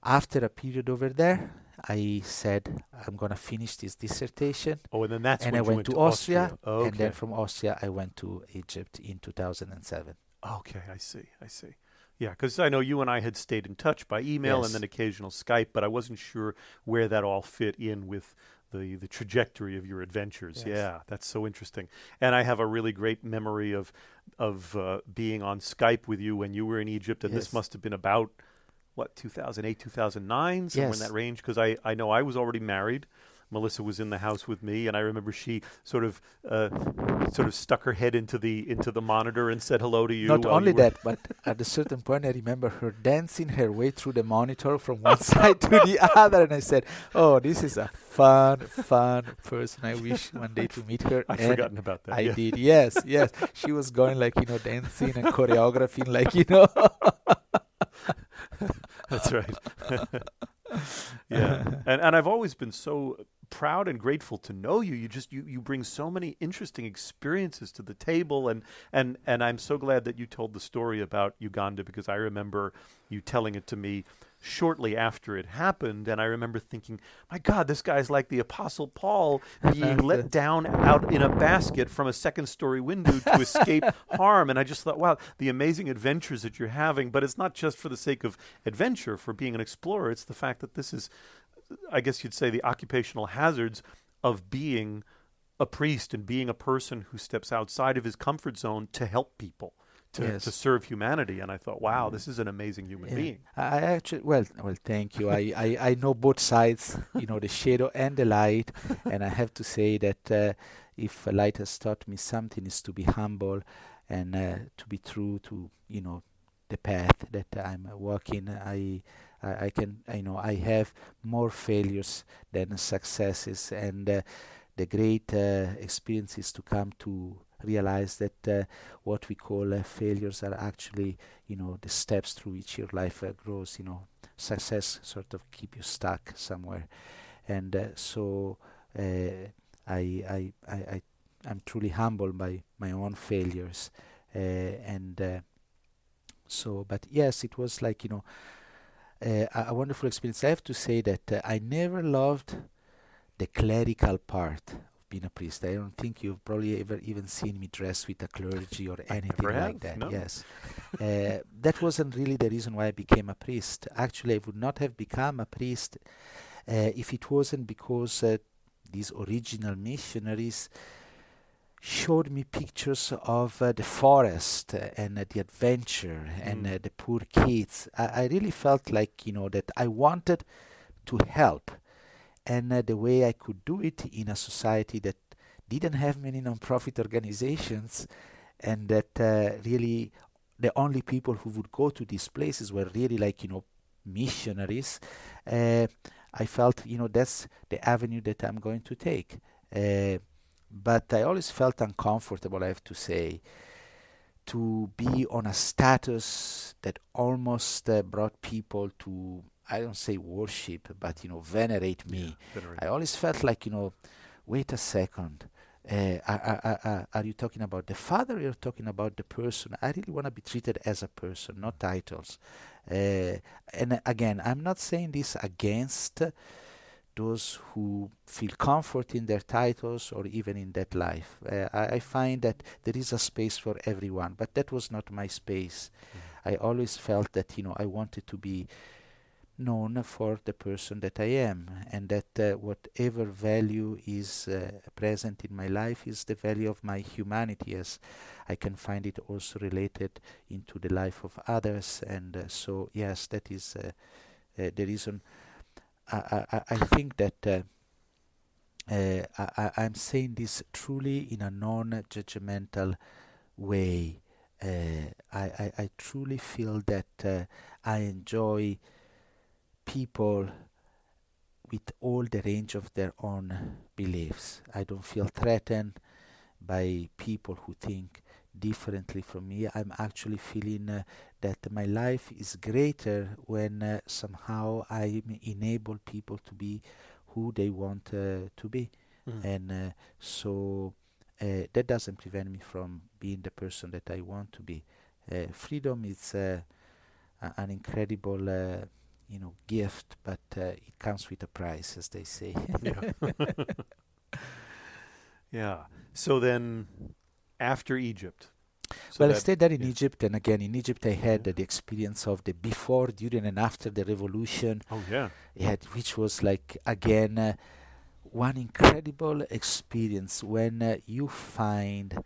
After a period over there, I said I'm gonna finish this dissertation, Oh, and then that's and when I went went to to Austria, Okay. and then from Austria I went to Egypt in 2007. Okay, I see. I see. Yeah, because I know you and I had stayed in touch by email Yes. and then occasional Skype, but I wasn't sure where that all fit in with the the trajectory of your adventures. Yes. Yeah, that's so interesting. And I have a really great memory of of uh, being on Skype with you when you were in Egypt, and this must have been about what 2008, 2009, somewhere in that range. Because I I know I was already married. Melissa was in the house with me, and I remember she sort of uh, sort of stuck her head into the into the monitor and said hello to you. Not only you that, but at a certain point, I remember her dancing her way through the monitor from one <laughs> side to the <laughs> other, and I said, "Oh, this is a fun, fun person. I wish one day to meet her." And forgotten about that. I yeah. did, yes, yes. She was going like you know, dancing and choreographing, like you know. <laughs> That's right. yeah, and and I've always been so proud and grateful to know you. You just you you bring so many interesting experiences to the table, and and and I'm so glad that you told the story about Uganda because I remember you telling it to me shortly after it happened, and I remember thinking, my God, this guy's like the Apostle Paul being <laughs> let down out in a basket from a second story window to escape <laughs> harm. And I just thought, wow, the amazing adventures that you're having. But it's not just for the sake of adventure, for being an explorer. It's the fact that this is, I guess you'd say, the occupational hazards of being a priest and being a person who steps outside of his comfort zone to help people. To, Yes. to serve humanity, and I thought, wow, this is an amazing human Yeah. being. I actually, well, well, thank you. I, I, I know both sides, you know, the shadow and the light, <laughs> and I have to say that uh, if a light has taught me something, is to be humble and uh, to be true to, you know, the path that I'm walking. I, I, I can, I know, I have more failures than successes, and uh, the great uh, experiences to come to realize that uh, what we call uh, failures are actually you know the steps through which your life uh, grows you know. Success sort of keep you stuck somewhere. And uh, so uh, I, I I I I'm truly humbled by my own failures uh, and so but yes it was like you know a, a wonderful experience I have to say that uh, I never loved the clerical part of being a priest I don't think you've probably ever even seen me dressed with a clergy or <laughs> anything like have, that no. yes <laughs> uh, that wasn't really the reason why I became a priest. Actually, I would not have become a priest uh, if it wasn't because uh, these original missionaries showed me pictures of uh, the forest and uh, the adventure and Mm. uh, the poor kids. I, I really felt like, you know, that I wanted to help. And uh, the way I could do it in a society that didn't have many non-profit organizations and that uh, really the only people who would go to these places were really like you know missionaries uh, i felt you know that's the avenue that i'm going to take uh, but i always felt uncomfortable i have to say to be on a status that almost uh, brought people to i don't say worship but you know venerate me Venerate. I always felt like, you know, wait a second. Uh, are, are, are- are, you talking about the father or you're talking about the person? I really want to be treated as a person, not titles. Uh, and again, I'm not saying this against those who feel comfort in their titles or even in that life. Uh, I, I find that there is a space for everyone, but that was not my space. I always felt that, you know, I wanted to be known for the person that I am, and that uh, whatever value is uh, present in my life is the value of my humanity, as I can find it also related into the life of others. And uh, so, yes, that is uh, uh, the reason. I, I, I think that. Uh, uh, I, I'm saying this truly in a non-judgmental way. Uh, I, I, I truly feel that I enjoy people with all the range of their own beliefs. I don't feel threatened by people who think differently from me. I'm actually feeling uh, that my life is greater when uh, somehow I enable people to be who they want uh, to be. Mm. And uh, so uh, that doesn't prevent me from being the person that I want to be. Uh, freedom is uh, a- an incredible, uh, you know, gift, but uh, it comes with a price, as they say. yeah. <laughs> <laughs> yeah. So then, after Egypt. so well, I that- stayed there in yeah. Egypt, and again in Egypt, I had uh, the experience of the before, during, and after the revolution. Oh yeah. yeah, which was like again uh, one incredible experience when uh, you find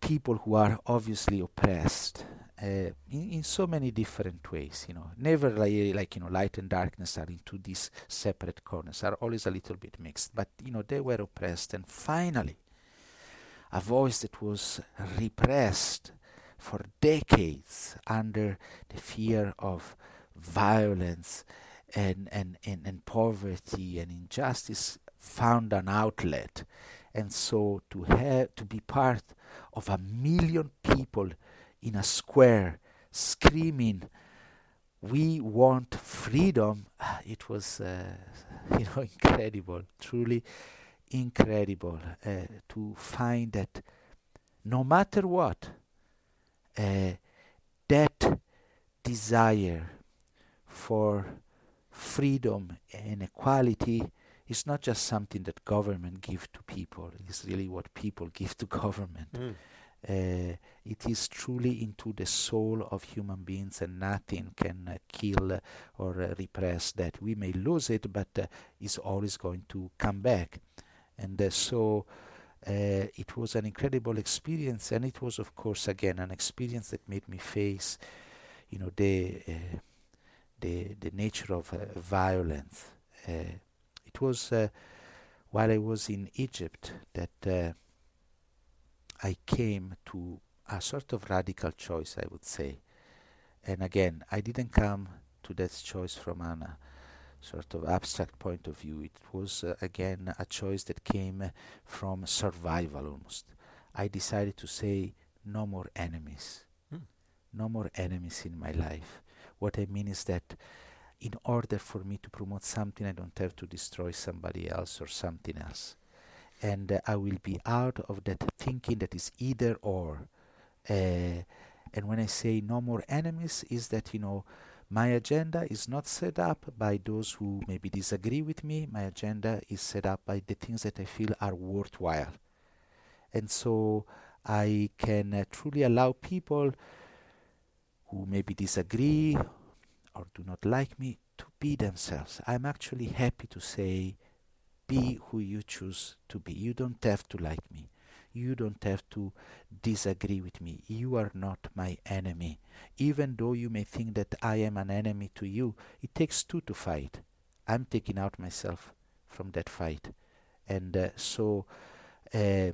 people who are obviously oppressed uh, in, in so many different ways you know never like, like you know light and darkness are into these separate corners are always a little bit mixed but you know they were oppressed and finally a voice that was repressed for decades under the fear of violence and, and, and, and poverty and injustice found an outlet. And so to have to be part of a million people in a square screaming, "We want freedom!" <sighs> It was, uh, <laughs> you know, incredible, truly incredible uh, to find that no matter what, uh, that desire for freedom and equality is not just something that government give to people it's really what people give to <laughs> government. Mm. uh, it is truly into the soul of human beings and nothing can uh, kill uh, or repress that. We may lose it but uh, it's always going to come back and uh, so uh, it was an incredible experience. And it was of course again an experience that made me face you know the uh, the the nature of uh, violence. It was while I was in Egypt that I came to a sort of radical choice I would say. And again I didn't come to that choice from an sort of abstract point of view it was uh, again a choice that came from survival almost I decided to say no more enemies Hmm. no more enemies in my life what I mean is that in order for me to promote something, I don't have to destroy somebody else or something else. And uh, I will be out of that thinking that is either or. Uh, and when I say no more enemies, is that, you know, my agenda is not set up by those who maybe disagree with me. My agenda is set up by the things that I feel are worthwhile. And so I can uh, truly allow people who maybe disagree or do not like me to be themselves. I'm actually happy to say, be who you choose to be. You don't have to like me. You don't have to disagree with me. You are not my enemy. Even though you may think that I am an enemy to you, it takes two to fight. I'm taking out myself from that fight. And uh, so uh,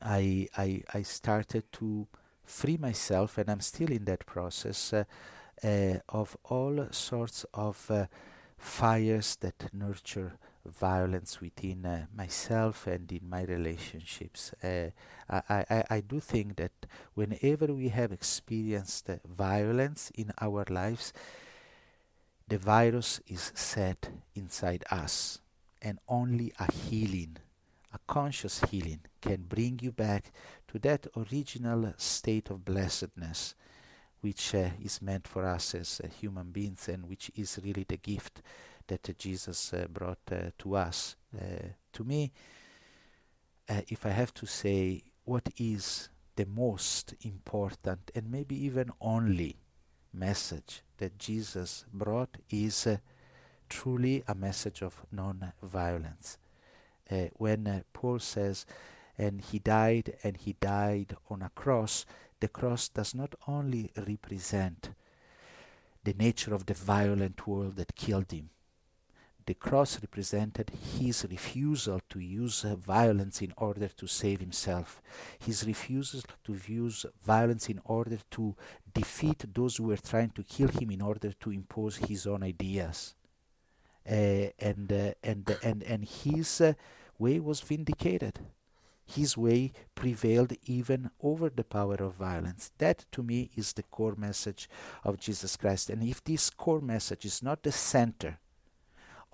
I, I, I started to free myself, and I'm still in that process. Uh, uh, of all sorts of uh, fires that nurture violence within uh, myself and in my relationships. Uh, I, I, I do think that whenever we have experienced uh, violence in our lives, the virus is set inside us, and only a healing, a conscious healing, can bring you back to that original state of blessedness which uh, is meant for us as uh, human beings and which is really the gift that Jesus uh, brought uh, to us. Uh, to me, if I have to say what is the most important and maybe even only message that Jesus brought is uh, truly a message of non-violence. Uh, when uh, Paul says, and he died and he died on a cross, the cross does not only represent the nature of the violent world that killed him, the cross represented his refusal to use violence in order to save himself, his refusal to use violence in order to defeat those who were trying to kill him in order to impose his own ideas. Uh, and, uh, and, and, and his uh, way was vindicated his way prevailed even over the power of violence. That to me is the core message of Jesus Christ. And if this core message is not the center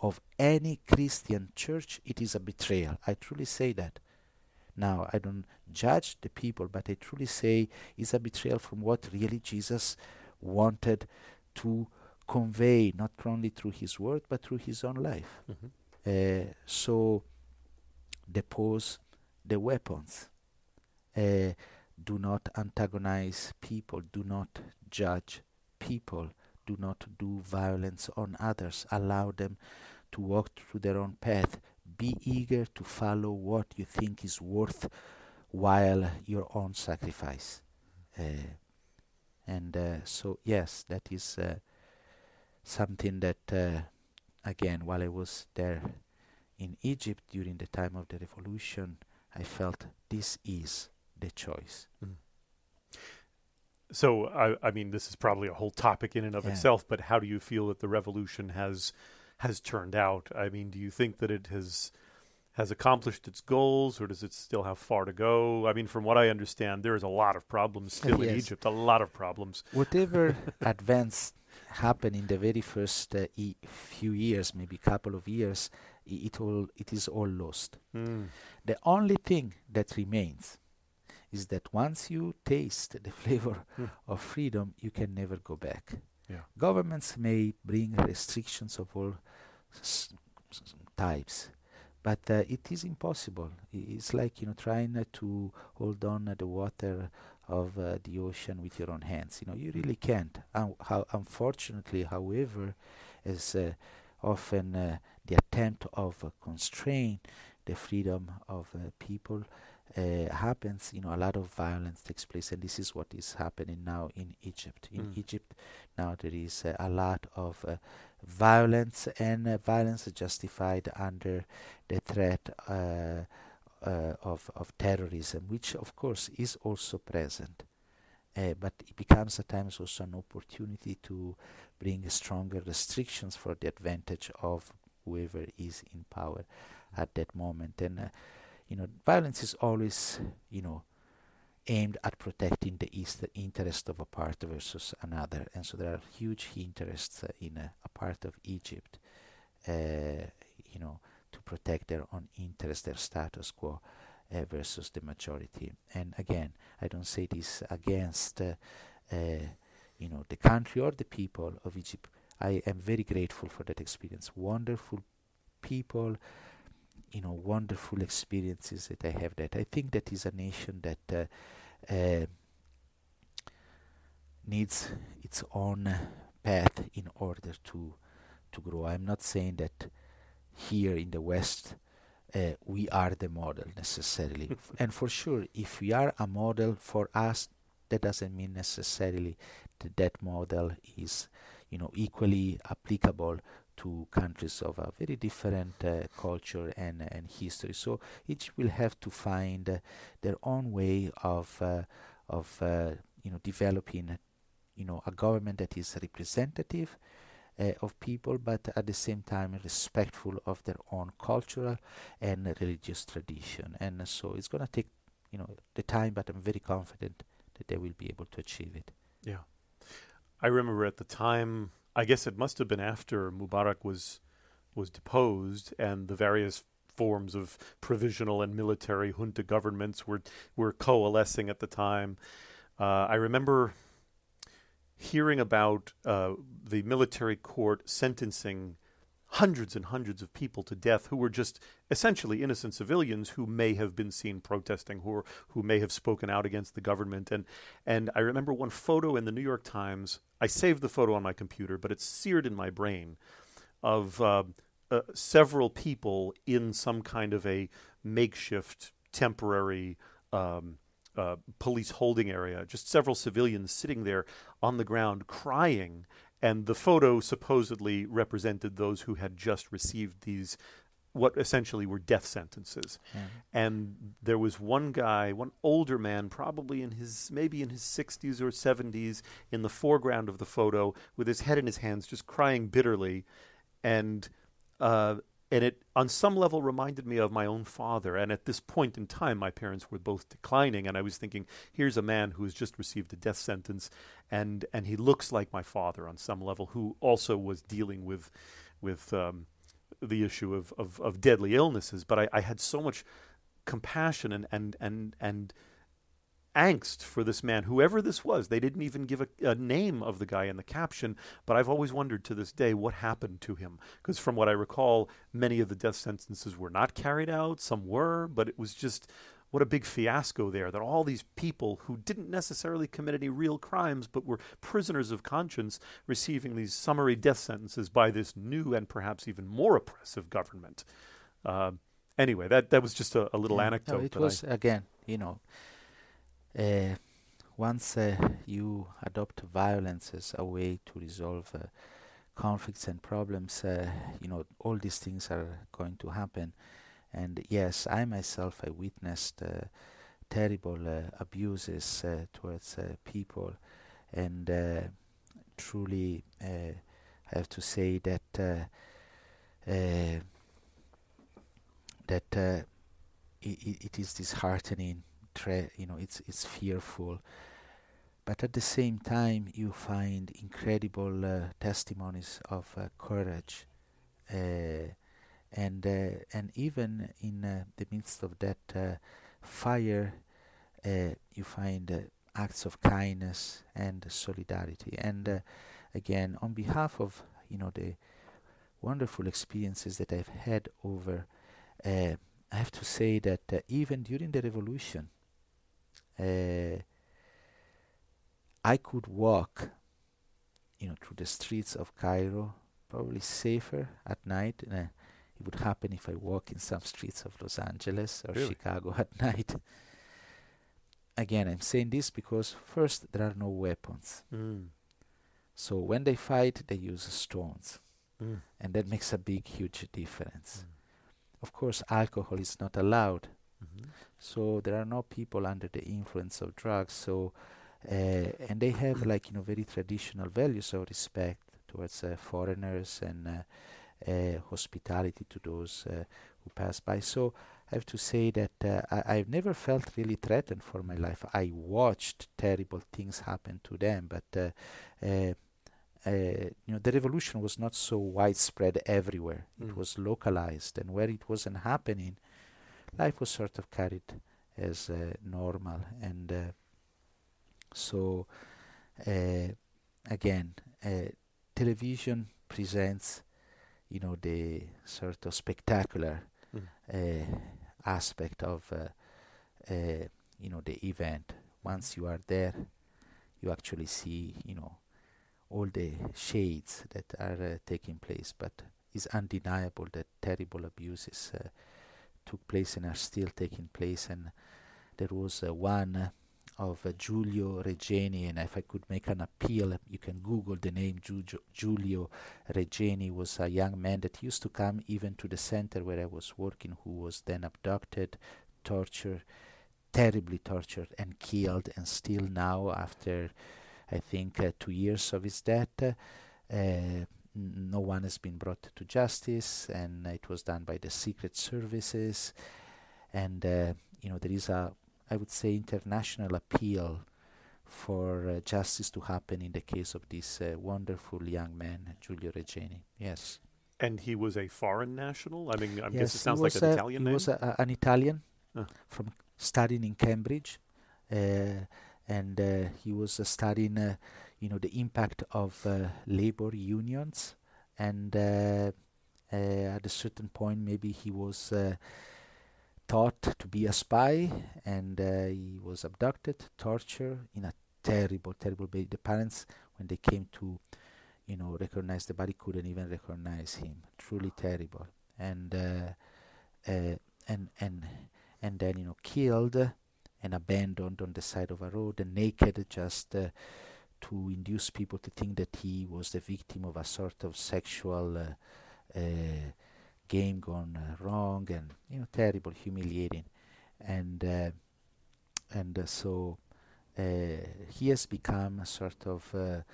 of any Christian church, it is a betrayal. I truly say that. Now, I don't judge the people, but I truly say it's a betrayal from what really Jesus wanted to convey, not only through his word, but through his own life. Mm-hmm. Uh, so, depose the weapons. Uh, do not antagonize people, do not judge people, do not do violence on others, allow them to walk through their own path. Be eager to follow what you think is worth while your own sacrifice. Uh, and uh, so, yes, that is uh, something that, uh, again, while I was there in Egypt during the time of the revolution, I felt this is the choice. Mm. So, I, I, mean, this is probably a whole topic in and of yeah. itself. But how do you feel that the revolution has has turned out? I mean, do you think that it has has accomplished its goals, or does it still have far to go? I mean, from what I understand, there is a lot of problems <laughs> still yes. in Egypt. A lot of problems. Whatever <laughs> advance happened in the very first uh, e- few years, maybe couple of years, it all it is all lost. Mm. The only thing that remains is that once you taste the <laughs> flavor mm. of freedom, you can never go back. Yeah. Governments may bring restrictions of all s- s- types, but uh, it is impossible. It's like you know trying uh, to hold on uh, the water of uh, the ocean with your own hands. You know you really can't. Um, how unfortunately, however, as uh, often uh, the attempt of uh, constrain the freedom of uh, people uh, happens, you know, a lot of violence takes place, and this is what is happening now in Egypt. In Mm. Egypt, now there is uh, a lot of uh, violence, and uh, violence justified under the threat uh, uh, of of terrorism, which of course is also present. Uh, but it becomes at times also an opportunity to bring stronger restrictions for the advantage of whoever is in power at that moment. And uh, you know, violence is always, you know, aimed at protecting the east interest of a part versus another. And so there are huge interests uh, in a, a, part of Egypt, uh, you know, to protect their own interest, their status quo. Uh, versus the majority, and again, I don't say this against, uh, uh, you know, the country or the people of Egypt. I am very grateful for that experience. Wonderful people, you know wonderful experiences that I have that. I think that is a nation that uh, uh, needs its own path in order to to grow. I'm not saying that here in the West uh, we are the model necessarily. <laughs> And for sure if we are a model for us that doesn't mean necessarily that that model is you know equally applicable to countries of a very different uh, culture and and history. So each will have to find uh, their own way of uh, of you know developing you know a government that is representative uh, of people, but at the same time respectful of their own cultural and religious tradition. And so it's going to take you know the time, but I'm very confident that they will be able to achieve it. Yeah, I remember at the time I guess it must have been after Mubarak was was deposed and the various forms of provisional and military junta governments were were coalescing at the time. Uh, I remember hearing about uh, the military court sentencing hundreds and hundreds of people to death who were just essentially innocent civilians who may have been seen protesting who who may have spoken out against the government. And and I remember one photo in the New York Times. I saved the photo on my computer but it's seared in my brain of uh, uh, several people in some kind of a makeshift temporary um, uh, police holding area, just several civilians sitting there on the ground crying and the photo supposedly represented those who had just received these what essentially were death sentences yeah. and there was one guy one older man probably in his maybe in his 60s or 70s in the foreground of the photo with his head in his hands just crying bitterly and uh, and it on some level reminded me of my own father. And at this point in time my parents were both declining and i was thinking here's a man who has just received a death sentence and and he looks like my father on some level who also was dealing with with um, the issue of, of, of deadly illnesses. But I, I had so much compassion and and and and angst for this man, whoever this was. They didn't even give a, a, name of the guy in the caption, but I've always wondered to this day what happened to him. Because from what I recall, many of the death sentences were not carried out, some were, but it was just what a big fiasco there that all these people who didn't necessarily commit any real crimes but were prisoners of conscience receiving these summary death sentences by this new and perhaps even more oppressive government. Uh, anyway, that, that was just a, a little yeah, anecdote. No, it was, I, again, you know, uh, once uh, you adopt violence as a way to resolve uh, conflicts and problems, you know all these things are going to happen. And yes, I myself I witnessed terrible abuses towards people, and truly I have to say that that it, it is disheartening tre- you know it's it's fearful. But at the same time you find incredible uh, testimonies of uh, courage uh, and uh, and even in uh, the midst of that uh, fire you find acts of kindness and solidarity. And again on behalf of you know the wonderful experiences that I've had over I have to say that even during the revolution uh, I could walk, you know, through the streets of Cairo, probably safer at night. And, uh, it would happen if I walk in some streets of Los Angeles or really? Chicago <laughs> at night. Again, I'm saying this because first there are no weapons. Mm. So when they fight, they use stones. Mm. And that makes a big, huge difference. Mm. Of course, alcohol is not allowed Mm-hmm. So there are no people under the influence of drugs. So uh, and they have <clears throat> like you know very traditional values of respect towards uh, foreigners and uh, uh hospitality to those uh, who pass by. So I have to say that uh, I, have never felt really threatened for my life. I watched terrible things happen to them, but uh, you know the revolution was not so widespread everywhere. Mm. It was localized, and where it wasn't happening, life was sort of carried as uh, normal and uh, so uh, again uh, television presents you know the sort of spectacular mm. Uh, aspect of uh, you know the event once you are there you actually see you know all the shades that are taking place but it's undeniable that terrible abuses took place and are still taking place. And there was uh, one of uh, Giulio Regeni, and if I could make an appeal, you can Google the name Giulio, Regeni. Was a young man that used to come even to the center where I was working, who was then abducted, tortured, terribly tortured, and killed, and still now, after I think uh, two years of his death. Uh, no one has been brought to justice, and it was done by the secret services. And uh, you know there is a, I would say, international appeal for uh, justice to happen in the case of this uh, wonderful young man, Giulio Regeni. Yes. And he was a foreign national. I mean, I yes, guess it sounds like an Italian he name. He was a, an Italian from studying in Cambridge, uh, and uh, he was uh, studying you know the impact of uh, labor unions and uh, uh, at a certain point maybe he was taught to be a spy and he was abducted tortured in a terrible terrible way. The parents when they came to you know recognize the body couldn't even recognize him. Truly terrible. And uh, uh, and and and then you know killed and abandoned on the side of a road and naked just uh, to induce people to think that he was the victim of a sort of sexual uh, uh, game gone uh, wrong and you know terrible, humiliating, and uh, and uh, so he has become a sort of a,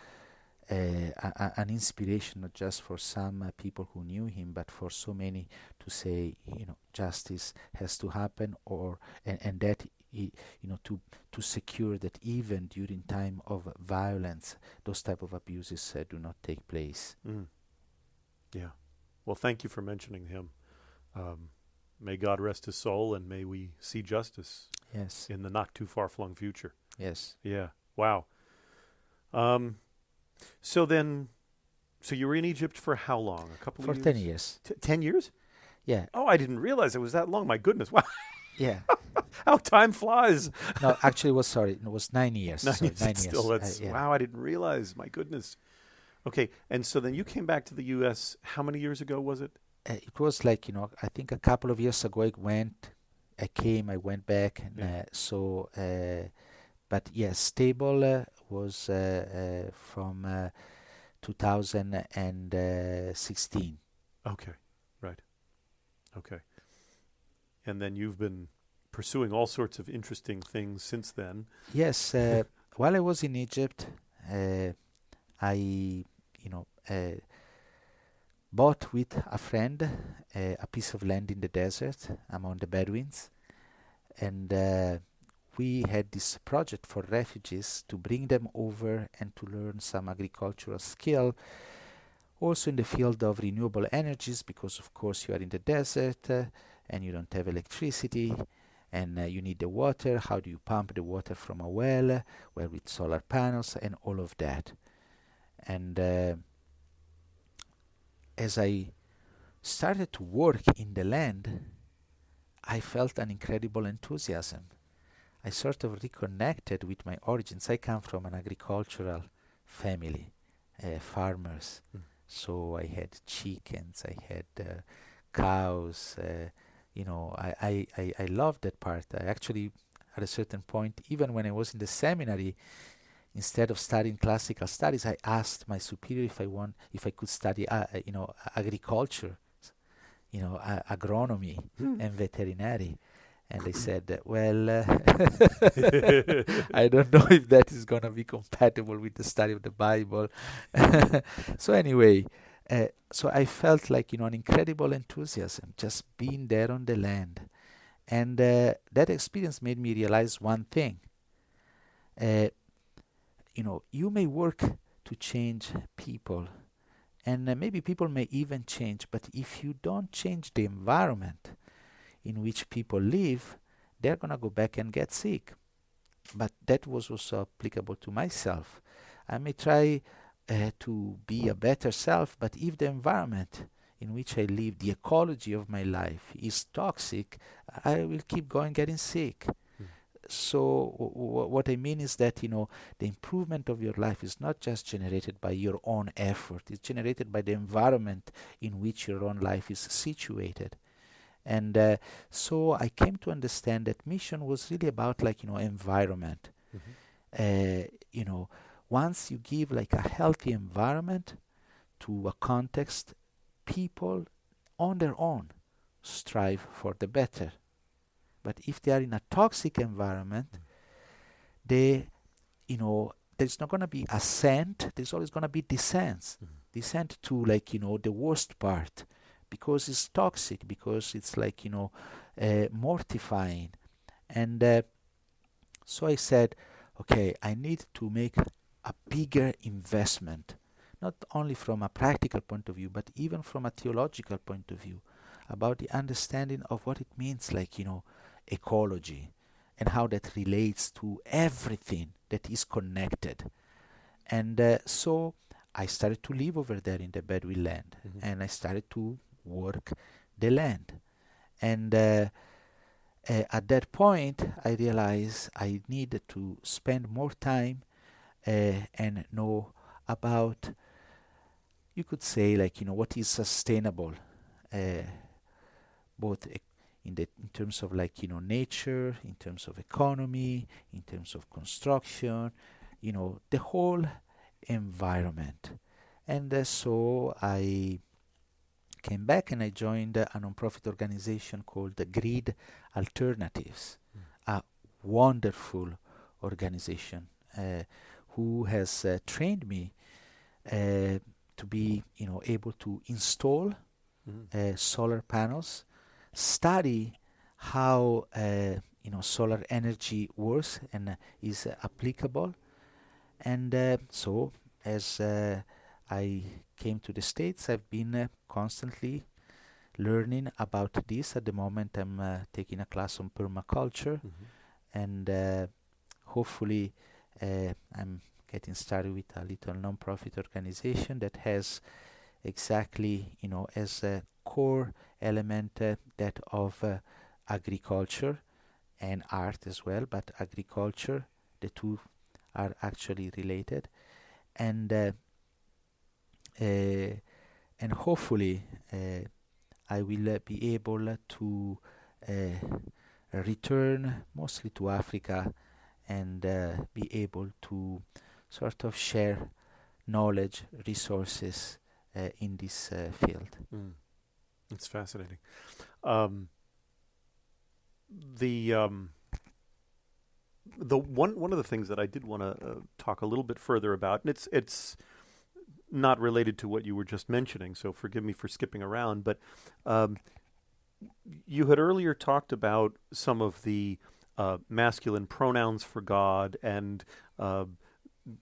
a, an inspiration not just for some uh, people who knew him, but for so many to say, you know, justice has to happen, or and, and that you know to to secure that even during time of violence, those type of abuses uh, do not take place. Mm. Yeah. Well, thank you for mentioning him. Um, may God rest his soul, and may we see justice. Yes. In the not too far flung future. Yes. Yeah. Wow. Um, so then, so you were in Egypt for how long? A couple for of years? ten years. T- ten years? Yeah. Oh, I didn't realize it was that long. My goodness! <laughs> Wow. Yeah. <laughs> how time flies. no, actually, it was sorry. It was nine years. <laughs> Nine sorry, years. Nine Still, years. that's Uh, yeah. wow. I didn't realize. My goodness. Okay, and so then you came back to the U.S. How many years ago was it? Uh, it was like you know, I think a couple of years ago I went, I came, I went back, and Yeah. uh, so. Uh, but yes, stable uh, was uh, uh, from uh, 2016. Okay, right. Okay. And then you've been pursuing all sorts of interesting things since then. Yes, uh, <laughs> while I was in Egypt, uh, I, you know, uh, bought with a friend uh, a piece of land in the desert among the Bedouins, and uh, we had this project for refugees to bring them over and to learn some agricultural skill. Also in the field of renewable energies, because of course you are in the desert uh, and you don't have electricity, and uh, you need the water. How do you pump the water from a well? uh, Well, with solar panels and all of that. And uh, as I started to work in the land, I felt an incredible enthusiasm. I sort of reconnected with my origins. I come from an agricultural family, uh, farmers. Mm. So I had chickens, I had uh, cows. You know, I, I, I, I loved that part. I actually, at a certain point, even when I was in the seminary, instead of studying classical studies, I asked my superior if I want, if I could study, uh, uh, you know, agriculture, you know, uh, agronomy and veterinary. And they <clears throat> said, well, uh, <laughs> I don't know if that is going to be compatible with the study of the Bible. <laughs> so anyway, uh, so I felt like you know an incredible enthusiasm just being there on the land, and uh, that experience made me realize one thing. Uh, you know, you may work to change people, and uh, maybe people may even change, but if you don't change the environment in which people live, they're gonna go back and get sick. But that was also applicable to myself. I may try uh, to be a better self, but if the environment in which I live, the ecology of my life is toxic, I will keep going getting sick. Mm. So w- w- what I mean is that you know the improvement of your life is not just generated by your own effort; it's generated by the environment in which your own life is situated. And uh, so I came to understand that mission was really about like you know environment. Mhm. Uh, you know, once you give like a healthy environment to a context, people on their own strive for the better. But if they are in a toxic environment, they, you know, there's not going to be ascent. There's always going to be descent, Mhm. descent to like you know the worst part, because it's toxic. Because it's like you know uh, mortifying, and uh, so I said, okay, I need to make a bigger investment, not only from a practical point of view, but even from a theological point of view, about the understanding of what it means, like, you know, ecology and how that relates to everything that is connected. And uh, so I started to live over there in the Bedouin land Mhm. and I started to work the land. And uh, uh, at that point, I realized I needed to spend more time uh, and know about, you could say, like you know, what is sustainable, uh, both in the in terms of like you know nature, in terms of economy, in terms of construction, you know, the whole environment. And uh, so I came back and I joined uh, a non-profit organization called the Grid Alternatives, Mm. a wonderful organization uh, who has uh, trained me uh, to be you know able to install Mhm. uh, solar panels, study how uh, you know solar energy works and uh, is applicable, and uh, so as uh, I came to the states, I've been uh, constantly learning about this. At the moment, I'm uh, taking a class on permaculture, Mhm. and uh, hopefully, uh, I'm getting started with a little non-profit organization that has exactly you know as a core element uh, that of uh, agriculture and art as well but agriculture the two are actually related. And uh, uh, and hopefully uh, I will be able to return mostly to Africa and uh, be able to sort of share knowledge resources uh, in this uh, field. Mm. It's fascinating. Um, the um, the one one of the things that I did want to uh, talk a little bit further about, and it's it's not related to what you were just mentioning, so forgive me for skipping around, but um, you had earlier talked about some of the uh, masculine pronouns for God and uh,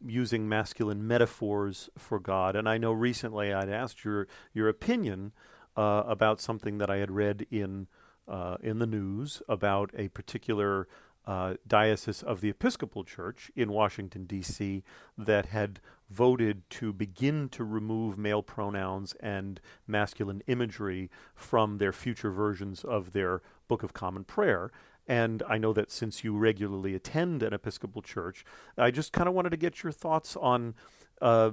using masculine metaphors for God. And I know recently I'd asked your your opinion uh, about something that I had read in uh, in the news about a particular uh, diocese of the Episcopal Church in Washington D.C. that had voted to begin to remove male pronouns and masculine imagery from their future versions of their Book of Common Prayer. And I know that since you regularly attend an Episcopal church, I just kind of wanted to get your thoughts on uh,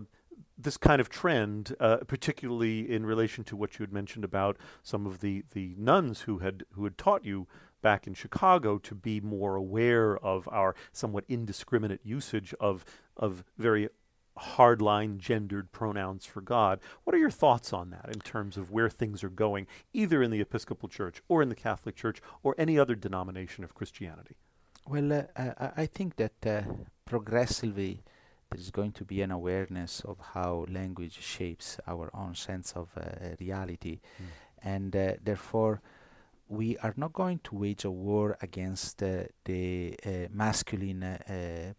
this kind of trend, uh, particularly in relation to what you had mentioned about some of the, the nuns who had who had taught you back in Chicago to be more aware of our somewhat indiscriminate usage of of very hardline gendered pronouns for God. What are your thoughts on that in terms of where things are going, either in the Episcopal Church or in the Catholic Church or any other denomination of Christianity? Well, uh, I, I think that uh, progressively there is going to be an awareness of how language shapes our own sense of uh, reality, Mm. and uh, therefore we are not going to wage a war against uh, the uh, masculine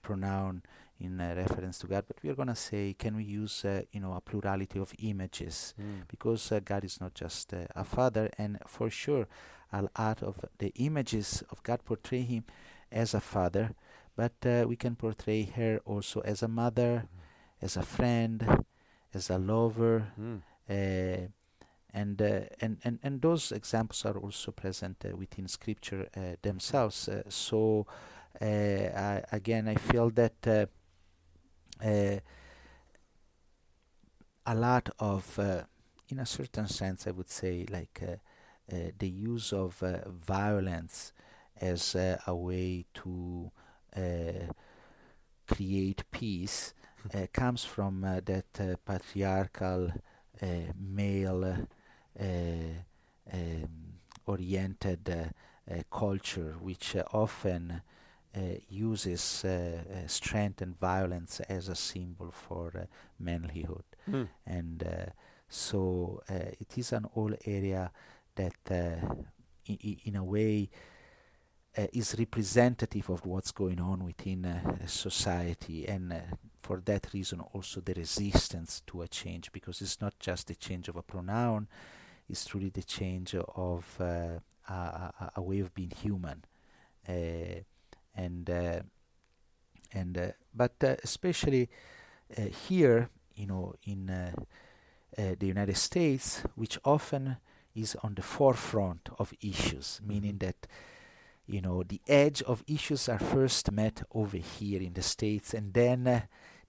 pronoun in uh, reference to God, but we are going to say, can we use uh, you know a plurality of images? because uh, God is not just uh, a father, and for sure, a lot of the images of God portray Him as a father, but uh, we can portray her also as a mother, as a friend, as a lover, Mm. uh, and, uh, and and and those examples are also present uh, within Scripture uh, themselves. Uh, so, uh, I, again, I feel that. Uh, a lot of, uh, in a certain sense, I would say, like uh, uh, the use of uh, violence as uh, a way to uh, create peace uh, comes from uh, that uh, patriarchal, uh, male uh, um, oriented culture, which uh, often uh, uses uh, uh, strength and violence as a symbol for uh, manlyhood. Mm. and uh, so uh, it is an old area that uh, i- in a way uh, is representative of what's going on within uh, society. And uh, for that reason also the resistance to a change because it's not just the change of a pronoun it's truly the change of uh, a, a, a way of being human. Uh, and uh, and uh, but uh, especially uh, here you know in uh, uh, the United States which often is on the forefront of issues meaning Mhm. that you know the edge of issues are first met over here in the states and then uh,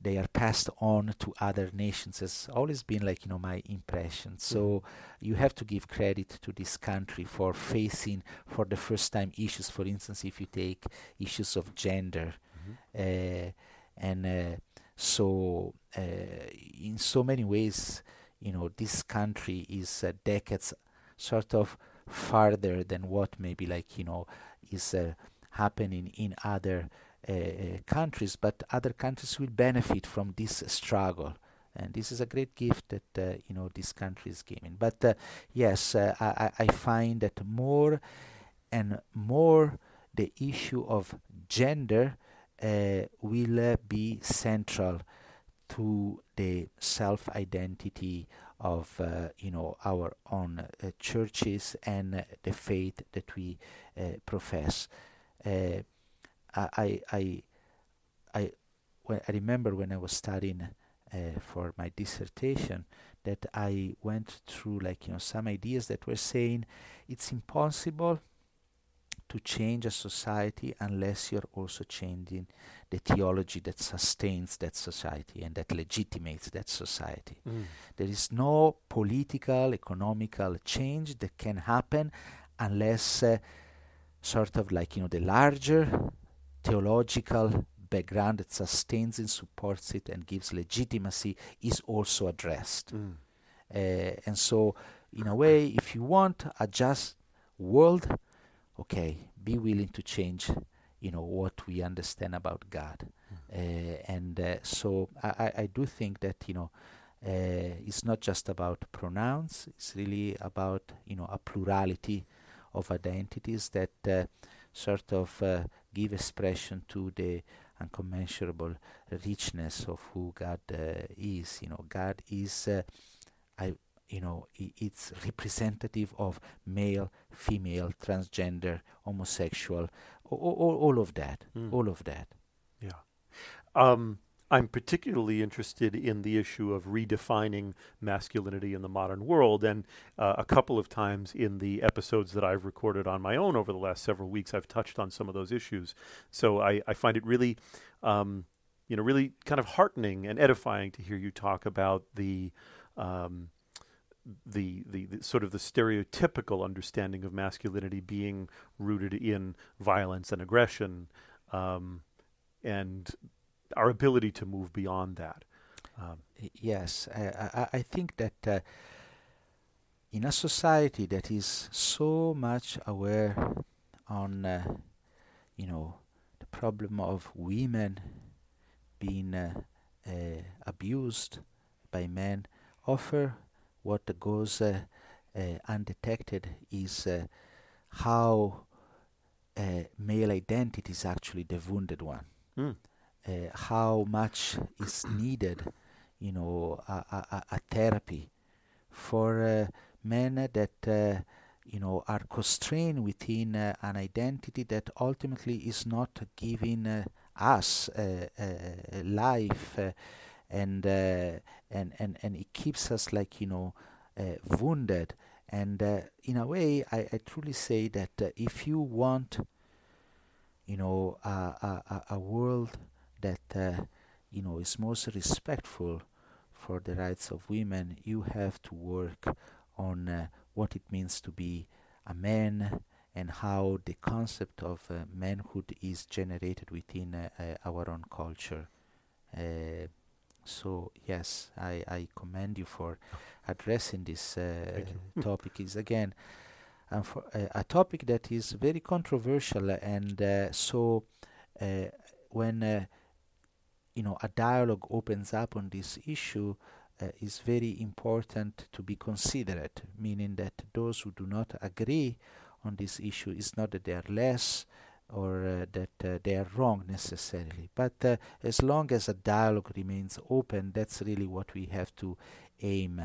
they are passed on to other nations has always been like you know my impression. So you have to give credit to this country for facing for the first time issues. For instance if you take issues of gender Mhm. uh, and uh, so uh, in so many ways you know this country is uh, decades sort of farther than what maybe like you know is uh, happening in other countries but other countries will benefit from this struggle and this is a great gift that uh, you know this country is giving. But uh, yes, uh, I, I find that more and more the issue of gender uh, will uh, be central to the self-identity of uh, you know our own uh, churches and uh, the faith that we uh, profess. I I I I, I remember when I was studying for my dissertation that I went through like you know some ideas that were saying it's impossible to change a society unless you're also changing the theology that sustains that society and that legitimates that society. Mm. There is no political, economical change that can happen unless uh, sort of like, you know, the larger theological background that sustains and supports it and gives legitimacy is also addressed. Mm. Uh, and so, in a way, if you want a just world, okay, be willing to change, you know, what we understand about God. Mm. Uh, and uh, so I, I do think that, you know, uh, it's not just about pronouns, it's really about, you know, a plurality of identities that uh, sort of uh, give expression to the uncommensurable richness of who God uh, is. You know, God is, I you know, it's representative of male, female, transgender, homosexual, all, all, all of that, mm. all of that. Yeah. Um, I'm particularly interested in the issue of redefining masculinity in the modern world. And uh, a couple of times in the episodes that I've recorded on my own over the last several weeks, I've touched on some of those issues. So I, I find it really, um, you know, really kind of heartening and edifying to hear you talk about the. Um, the, the, the, sort of the stereotypical understanding of masculinity being rooted in violence and aggression, um, and our ability to move beyond that. Um, yes, I, I, I, think that uh, in a society that is so much aware on, uh, you know, the problem of women being uh, uh abused by men, offer what goes uh, uh, undetected is uh, how male identity is actually the wounded one. Mm. How much is needed, you know, a, a, a therapy for men that you know are constrained within uh, an identity that ultimately is not giving uh, us uh, life and uh, and and and it keeps us like you know uh, wounded. And uh, in a way, I, I truly say that if you want, you know, a a, a world that you know is most respectful for the rights of women, you have to work on uh, what it means to be a man and how the concept of uh, manhood is generated within uh, our own culture. So yes, I, I commend you for addressing this uh, <laughs> topic. Is again uh, a topic that is very controversial, and uh, so uh, when uh, you know a dialogue opens up on this issue, uh, is very important to be considerate. Meaning that those who do not agree on this issue is not that they are less or uh, that uh, they are wrong necessarily. But uh, as long as a dialogue remains open, that's really what we have to aim.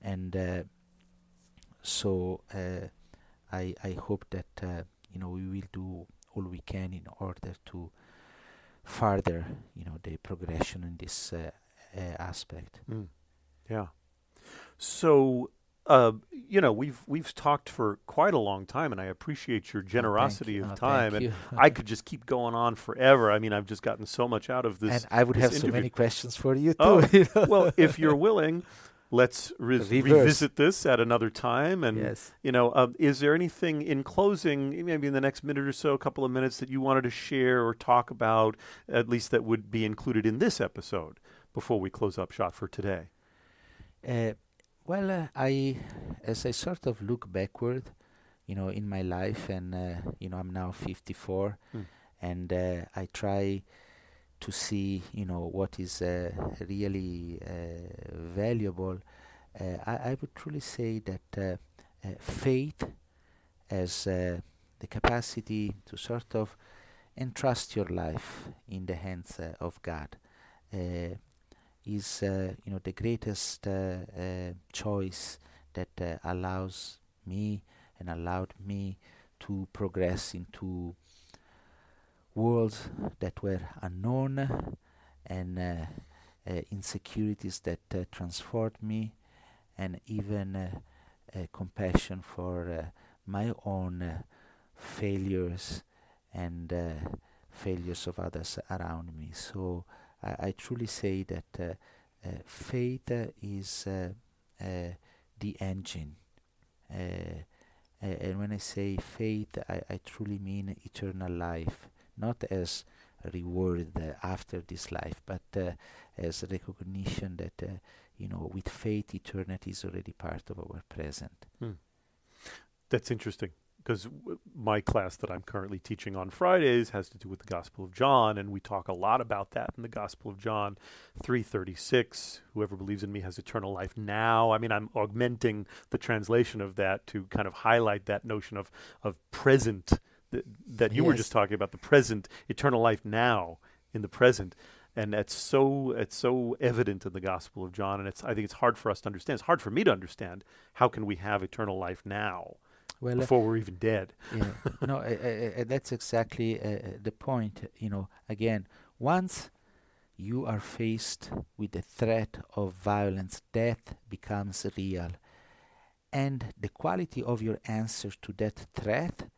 And uh, so uh, I I hope that you know we will do all we can in order to further you know the progression in this aspect. Mm. Yeah. So uh, you know, we've we've talked for quite a long time, and I appreciate your generosity oh, of oh, time. and I <laughs> could just keep going on forever. I mean, I've just gotten so much out of this. And I would have interview. so many questions for you oh, too. Oh, <laughs> well, if you're <laughs> willing, let's re- revisit this at another time. And yes. you know, uh, is there anything in closing, maybe in the next minute or so, a couple of minutes that you wanted to share or talk about, at least that would be included in this episode before we close up shop for today? Uh, well, uh, I, as I sort of look backward, you know, in my life, and uh, you know, I'm now 54, mm. and uh, I try to see, you know, what is uh, really uh, valuable, uh, I, I, would truly say that faith has the capacity to sort of entrust your life in the hands of God is uh, you know the greatest uh, uh, choice that allows me and allowed me to progress into worlds that were unknown and uh, uh, insecurities that uh, transformed me and even compassion for my own failures and failures of others around me. So I, I truly say that uh, uh, faith is uh, the engine. and when I say faith, I, I truly mean eternal life, not as reward uh, after this life, but uh, as recognition that uh, you know, with faith, eternity is already part of our present. Hmm. That's interesting because w- my class that I'm currently teaching on Fridays has to do with the Gospel of John, and we talk a lot about that in the Gospel of John 3:36. Whoever believes in me has eternal life now. I mean, I'm augmenting the translation of that to kind of highlight that notion of of present that, that you yes. were just talking about, the present eternal life now in the present. And that's so it's so evident in the Gospel of John, and it's I think it's hard for us to understand. It's hard for me to understand. How can we have eternal life now? well, before uh, we're even dead. yeah, no, <laughs> uh, uh, that's exactly the point. You know, again, once you are faced with the threat of violence, death becomes real, and the quality of your answer to that threat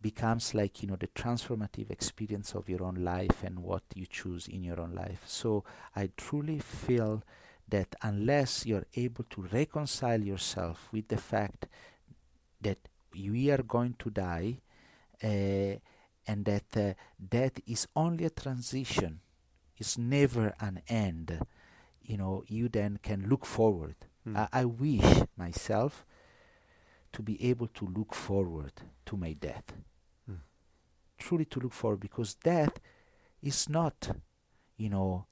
becomes like you know the transformative experience of your own life and what you choose in your own life so i truly feel that unless you're able to reconcile yourself with the fact that we are going to die uh, and that uh, death is only a transition it's never an end you know you then can look forward mm. I, wish myself to be able to look forward to my death mm. truly to look forward because death is not you know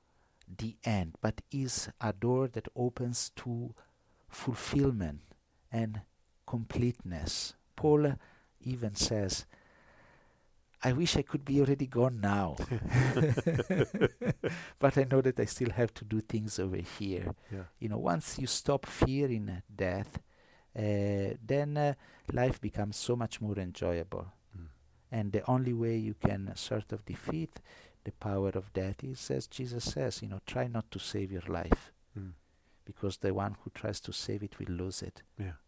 the end but is a door that opens to fulfillment and completeness. Paul even says, I wish I could be already gone now. <laughs> <laughs> but I know that I still have to do things over here. Yeah. You know, once you stop fearing death, then uh, life becomes so much more enjoyable. Mm. And the only way you can sort of defeat the power of death is, as Jesus says, you know, try not to save your life. Mm. Because the one who tries to save it will lose it. Yeah.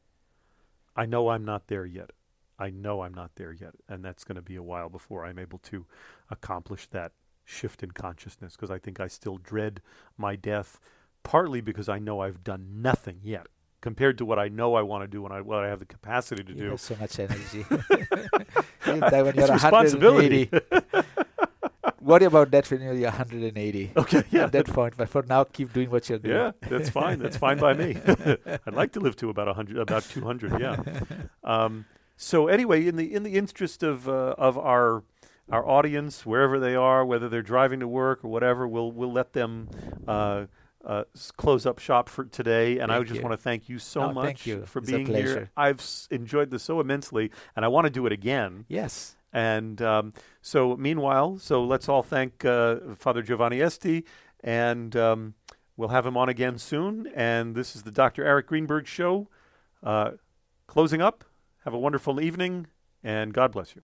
I know I'm not there yet. I know I'm not there yet. And that's going to be a while before I'm able to accomplish that shift in consciousness because I think I still dread my death, partly because I know I've done nothing yet compared to what I know I want to do and I, what I have the capacity to you do. So much energy. <laughs> it's responsibility. worry about that when you're 180. Okay, yeah. At that point, but for now, keep doing what you're doing. Yeah, that's fine. That's fine by me. <laughs> I'd like to live to about 100, about 200. Yeah. <laughs> Um, so anyway, in the in the interest of uh, of our our audience, wherever they are, whether they're driving to work or whatever, we'll we'll let them. Uh, uh, close up shop for today, and thank I just want to thank you so no, much you. for it's being here. I've s- enjoyed this so immensely, and I want to do it again. Yes. And um, so, meanwhile, so let's all thank uh, Father Giovanni Esti, and um, we'll have him on again soon. And this is the Dr. Arik Greenberg Show. Uh, closing up. Have a wonderful evening, and God bless you.